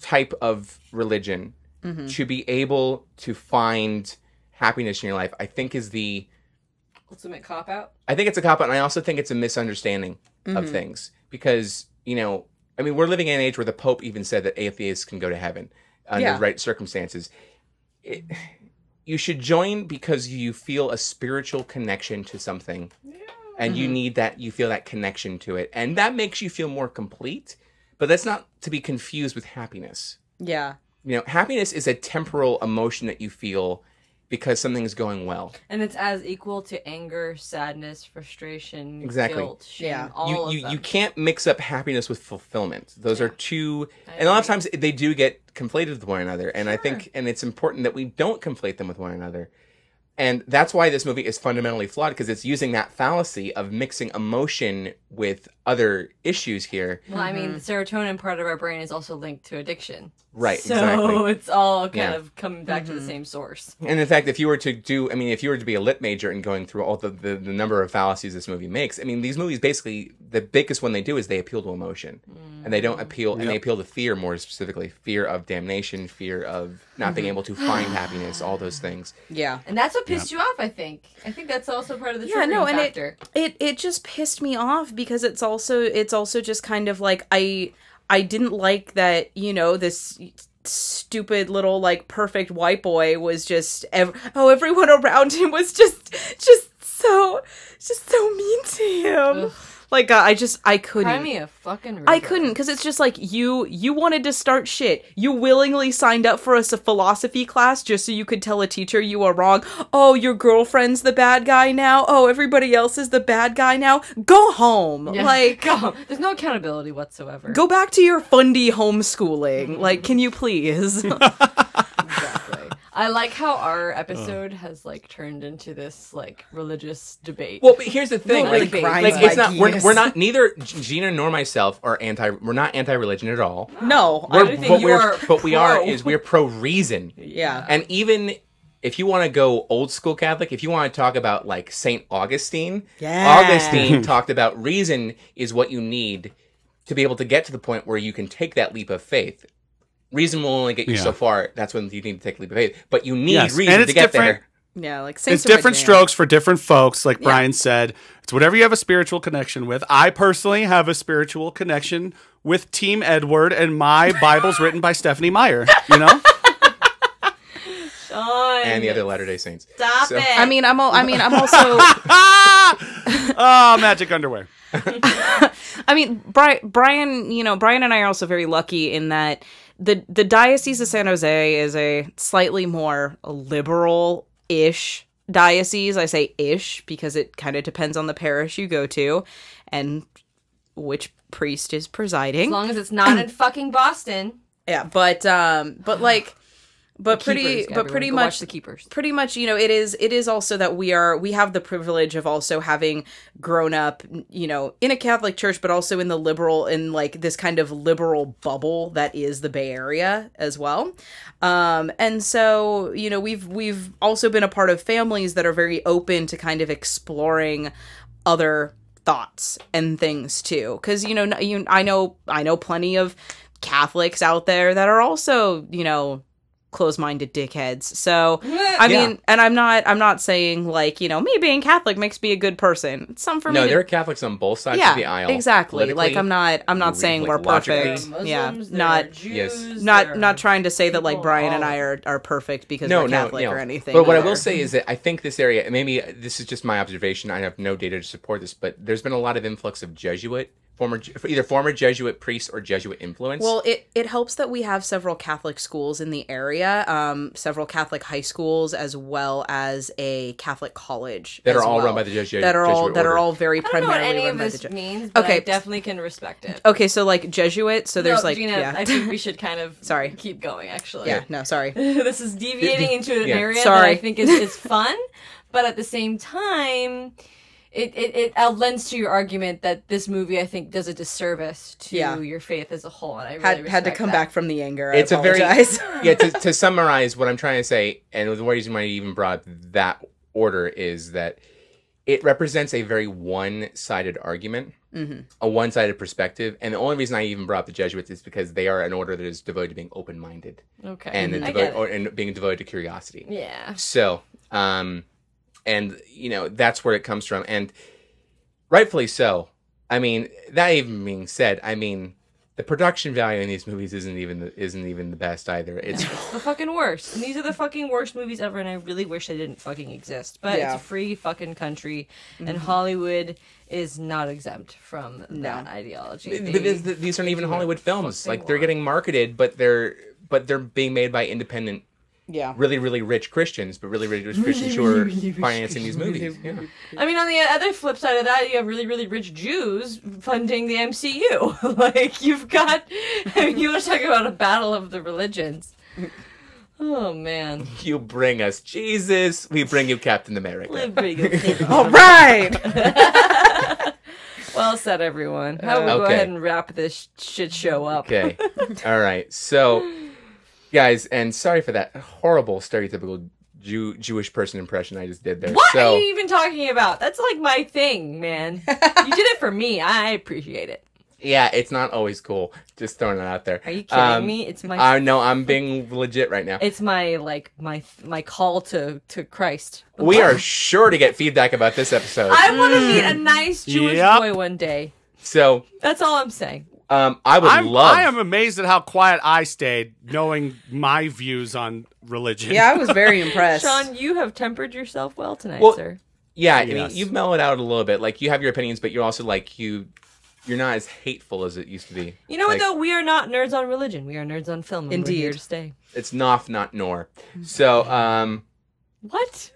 type of religion mm-hmm. to be able to find happiness in your life, I think is the Ultimate cop out. I think it's a cop out, and I also think it's a misunderstanding of mm-hmm. things because you know, I mean, we're living in an age where the Pope even said that atheists can go to heaven under Yeah. the right circumstances. It, you should join because you feel a spiritual connection to something, and you mm-hmm. need that. You feel that connection to it, and that makes you feel more complete. But that's not to be confused with happiness Yeah. you know happiness is a temporal emotion that you feel because something's going well. And it's as equal to anger, sadness, frustration, Exactly. guilt, shame, Yeah. all you of you, them. you can't mix up happiness with fulfillment. Those are two, and a lot of times they do get conflated with one another. And I think, and it's important that we don't conflate them with one another. And that's why this movie is fundamentally flawed because it's using that fallacy of mixing emotion with other issues here. Well, I mean, the serotonin part of our brain is also linked to addiction. Right, So exactly. [laughs] it's all kind Yeah. of coming back to the mm-hmm. same source. And in fact, if you were to do, I mean, if you were to be a lit major and going through all the, the, the number of fallacies this movie makes, I mean, these movies basically, the biggest one they do is they appeal to emotion. And they don't mm. appeal, and they appeal to fear more specifically fear of damnation, fear of not being mm-hmm. able to find happiness, all those things. Yeah. And that's what pissed you off, I think. I think that's also part of the yeah no and factor. it, it it just pissed me off because it's also it's also just kind of like i i didn't like that you know this stupid little like perfect white boy was just ev- oh everyone around him was just just so just so mean to him like uh, i just i couldn't Cry me a fucking river. I couldn't because it's just like you you wanted to start shit. You willingly signed up for us a philosophy class just so you could tell a teacher you were wrong. Oh, your girlfriend's the bad guy now. Oh, everybody else is the bad guy now. Go home. Yeah. Like [laughs] Go. There's no accountability whatsoever. go back to your fundy homeschooling. Like can you please? [laughs] [laughs] Exactly. I like how our episode has like turned into this like religious debate. Well, but here's the thing, really like, grinds like my it's not we're, gears. we're not neither Gina nor myself are anti we're not anti religion at all. no. We're, think what you we're are what we are pro. is we're pro reason. yeah. And even if you want to go old school Catholic, if you want to talk about like Saint Augustine, Yeah. Augustine [laughs] talked about reason is what you need to be able to get to the point where you can take that leap of faith. Reason will only get you Yeah. so far. That's when you need to take a leap of faith. But you need Yes, reason and to get different. there. yeah, like It's Saints are different strokes for different folks, like Brian said. It's whatever you have a spiritual connection with. I personally have a spiritual connection with Team Edward, and my [laughs] Bible's written by Stephenie Meyer. You know, Sean, And the other Latter Day Saints. Stop So- it. I mean, I'm al- I mean, I'm also [laughs] oh, magic underwear. [laughs] I mean, Brian, Brian, you know, Brian and I are also very lucky in that the the Diocese of San Jose is a slightly more liberal ish diocese. I say ish because it kind of depends on the parish you go to and which priest is presiding. as long as it's not in [clears throat] fucking Boston. yeah, but um, but like, but pretty, Keepers, but everyone, pretty go much the keepers. pretty much you know it is it is also that we are we have the privilege of also having grown up you know in a catholic church but also in the liberal in like this kind of liberal bubble that is the bay area as well. Um and so you know we've we've also been a part of families that are very open to kind of exploring other thoughts and things too. Because you know you i know i know plenty of catholics out there that are also you know close-minded dickheads so i Yeah. mean and i'm not i'm not saying like you know me being catholic makes me a good person it's something for No, me No, there are Catholics on both sides yeah of the aisle. exactly like i'm not i'm not saying like, we're logically. perfect yeah Muslims, there not are Jews, Yes. not not trying to say that like brian and i are, are perfect because no, we're catholic no. or anything But what I will say is that I think this area, maybe this is just my observation. I have no data to support this, but there's been a lot of influx of Jesuit, former either former Jesuit priests or Jesuit influence. Well, it, it helps that we have several Catholic schools in the area, um, several Catholic high schools, as well as a Catholic college That are as all run by the Jesu- that are all Jesuit that are all very I don't know what primarily any run of by the this Je- means, but Okay. I definitely can respect it. Okay, so like Jesuit, so there's No, like Gina, yeah, I think we should kind of [laughs] Sorry. keep going. Actually, yeah, no, sorry. [laughs] this is deviating into an Yeah. area that Sorry. I think is, is fun, but at the same time, it, it, it uh, lends to your argument that this movie, I think, does a disservice to Yeah. your faith as a whole. And I really Had had to come that. back from the anger. It's a very apologize. [laughs] yeah. To, to summarize what I'm trying to say, and the reason why I even brought that order is that it represents a very one-sided argument, Mm-hmm. a one-sided perspective, and the only reason I even brought up the Jesuits is because they are an order that is devoted to being open-minded Okay, and, I devoted, get it. or, and being devoted to curiosity. yeah. So, um, and you know that's where it comes from, and rightfully so. I mean, that even being said, I mean, the production value in these movies isn't even the, isn't even the best either. It's the fucking worst. And these are the fucking worst movies ever, and I really wish they didn't fucking exist. But Yeah. it's a free fucking country, and mm-hmm. Hollywood is not exempt from that ideology. but They- this- these aren't even Hollywood films. Like they're want. getting marketed, but they're but they're being made by independent Yeah. really, really rich Christians, but really, really rich Christians who are [laughs] financing these movies. Yeah. I mean, on the other flip side of that, you have really, really rich Jews funding the MCU. [laughs] like, you've got. [laughs] I mean, you want to talk about a battle of the religions. Oh, man. You bring us Jesus, we bring you Captain America. Live big and All right. Well said, everyone. How about we go ahead and wrap this shit show up? Okay. All right. So, guys, and sorry for that horrible stereotypical Jew- Jewish person impression I just did there. What so, are you even talking about? That's like my thing, man. [laughs] you did it for me. I appreciate it. yeah, it's not always cool. Just throwing it out there. Are you kidding Um, me? It's my Uh, no, I'm [laughs] being legit right now. it's my like my my call to to Christ. We are sure to get feedback about this episode. I want to meet a nice Jewish Yep. boy one day. So, That's all I'm saying. Um, I would I'm, love. I am amazed at how quiet I stayed, knowing my views on religion. Yeah, I was very [laughs] impressed. Sean, you have tempered yourself well tonight, Well, sir. Yeah, I mean, you've mellowed out a little bit. Like you have your opinions, but you're also like you, you're not as hateful as it used to be. You know what though? We are not nerds on religion. We are nerds on film. And Indeed. We're here to stay. It's Nof, not Nor. So, um, What?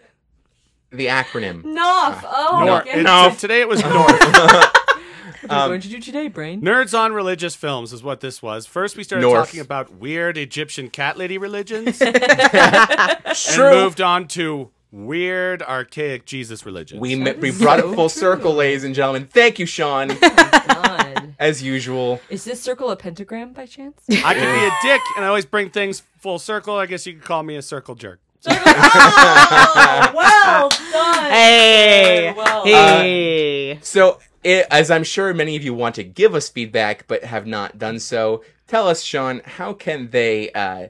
the acronym. Nof. Oh, Nor- my it- today it was [laughs] North. [laughs] What are you going um, to do today, brain? Nerds on religious films is what this was. First, we started North. talking about weird Egyptian cat lady religions, [laughs] True. and moved on to weird archaic Jesus religions. We mi- we brought it full circle, ladies and gentlemen. Thank you, Sean, oh God. as usual. Is this circle a pentagram by chance? I can be a dick, and I always bring things full circle. I guess you could call me a circle jerk. Oh, [laughs] well done. Hey. Well. Hey. So, it, as I'm sure many of you want to give us feedback but have not done so, tell us, Sean, how can they uh,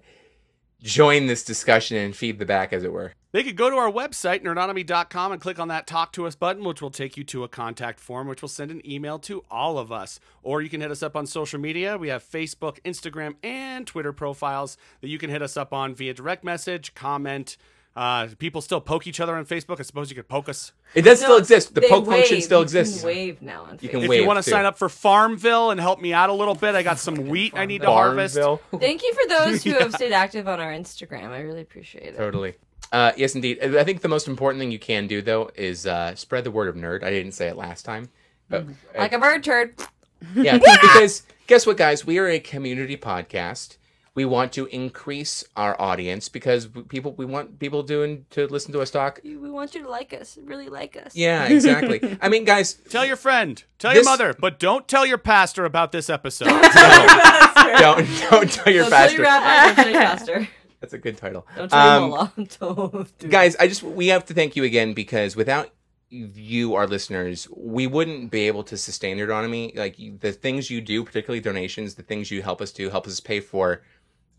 join this discussion and feed the back, as it were? They could go to our website, nerdonomy.com, and click on that Talk to Us button, which will take you to a contact form, which will send an email to all of us. Or you can hit us up on social media. We have Facebook, Instagram, and Twitter profiles that you can hit us up on via direct message, comment. Uh, people still poke each other on Facebook. I suppose you could poke us. It does still exist. The they poke function wave. still You exists. Can wave now on You can Facebook. If wave you want to too. sign up for Farmville and help me out a little bit, I got some wheat I need to harvest. Farmville. Thank you for those who [laughs] have stayed active on our Instagram. I really appreciate it. Totally. Uh, yes, indeed. I think the most important thing you can do, though, is uh, spread the word of nerd. I didn't say it last time, but uh, Like a bird turd. yeah, [laughs] because guess what, guys? We are a community podcast. We want to increase our audience because we- people we want people doing to listen to us talk. We want you to like us, really like us. Yeah, exactly. [laughs] I mean, guys, Tell your friend, tell This- your mother, but don't tell your pastor about this episode. don't don't tell your Don't tell pastor. your rabbi, don't tell your pastor. That's a good title. Don't tell Um, your mullah. [laughs] Don't do guys i just we have to thank you again because without you our listeners we wouldn't be able to sustain Nerdonomy like the things you do particularly donations the things you help us do help us pay for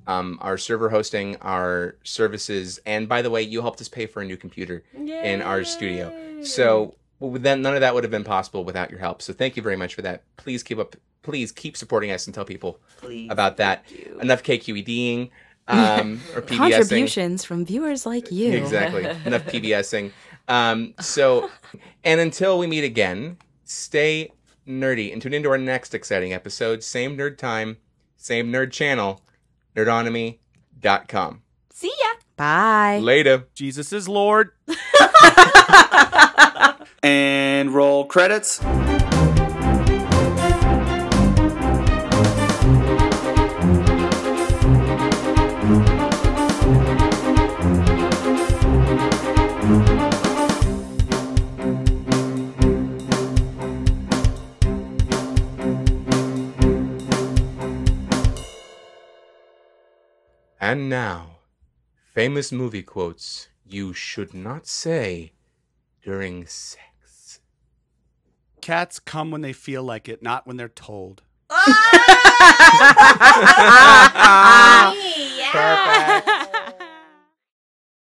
um, our server hosting our services and by the way you helped us pay for a new computer in our studio. So well, then none of that would have been possible without your help. So thank you very much for that. Please keep up please keep supporting us and tell people Please, about that. enough kqeding um, [laughs] or PBSing. Contributions from viewers like you. Exactly. Enough [laughs] PBSing. Um, so, and until we meet again, stay nerdy and tune into our next exciting episode. Same nerd time, same nerd channel, nerdonomy.com. See ya. Bye. Later. Jesus is Lord. [laughs] And roll credits. And now, famous movie quotes you should not say during sex. Cats come when they feel like it, not when they're told. Oh! [laughs] [laughs] yeah. Perfect.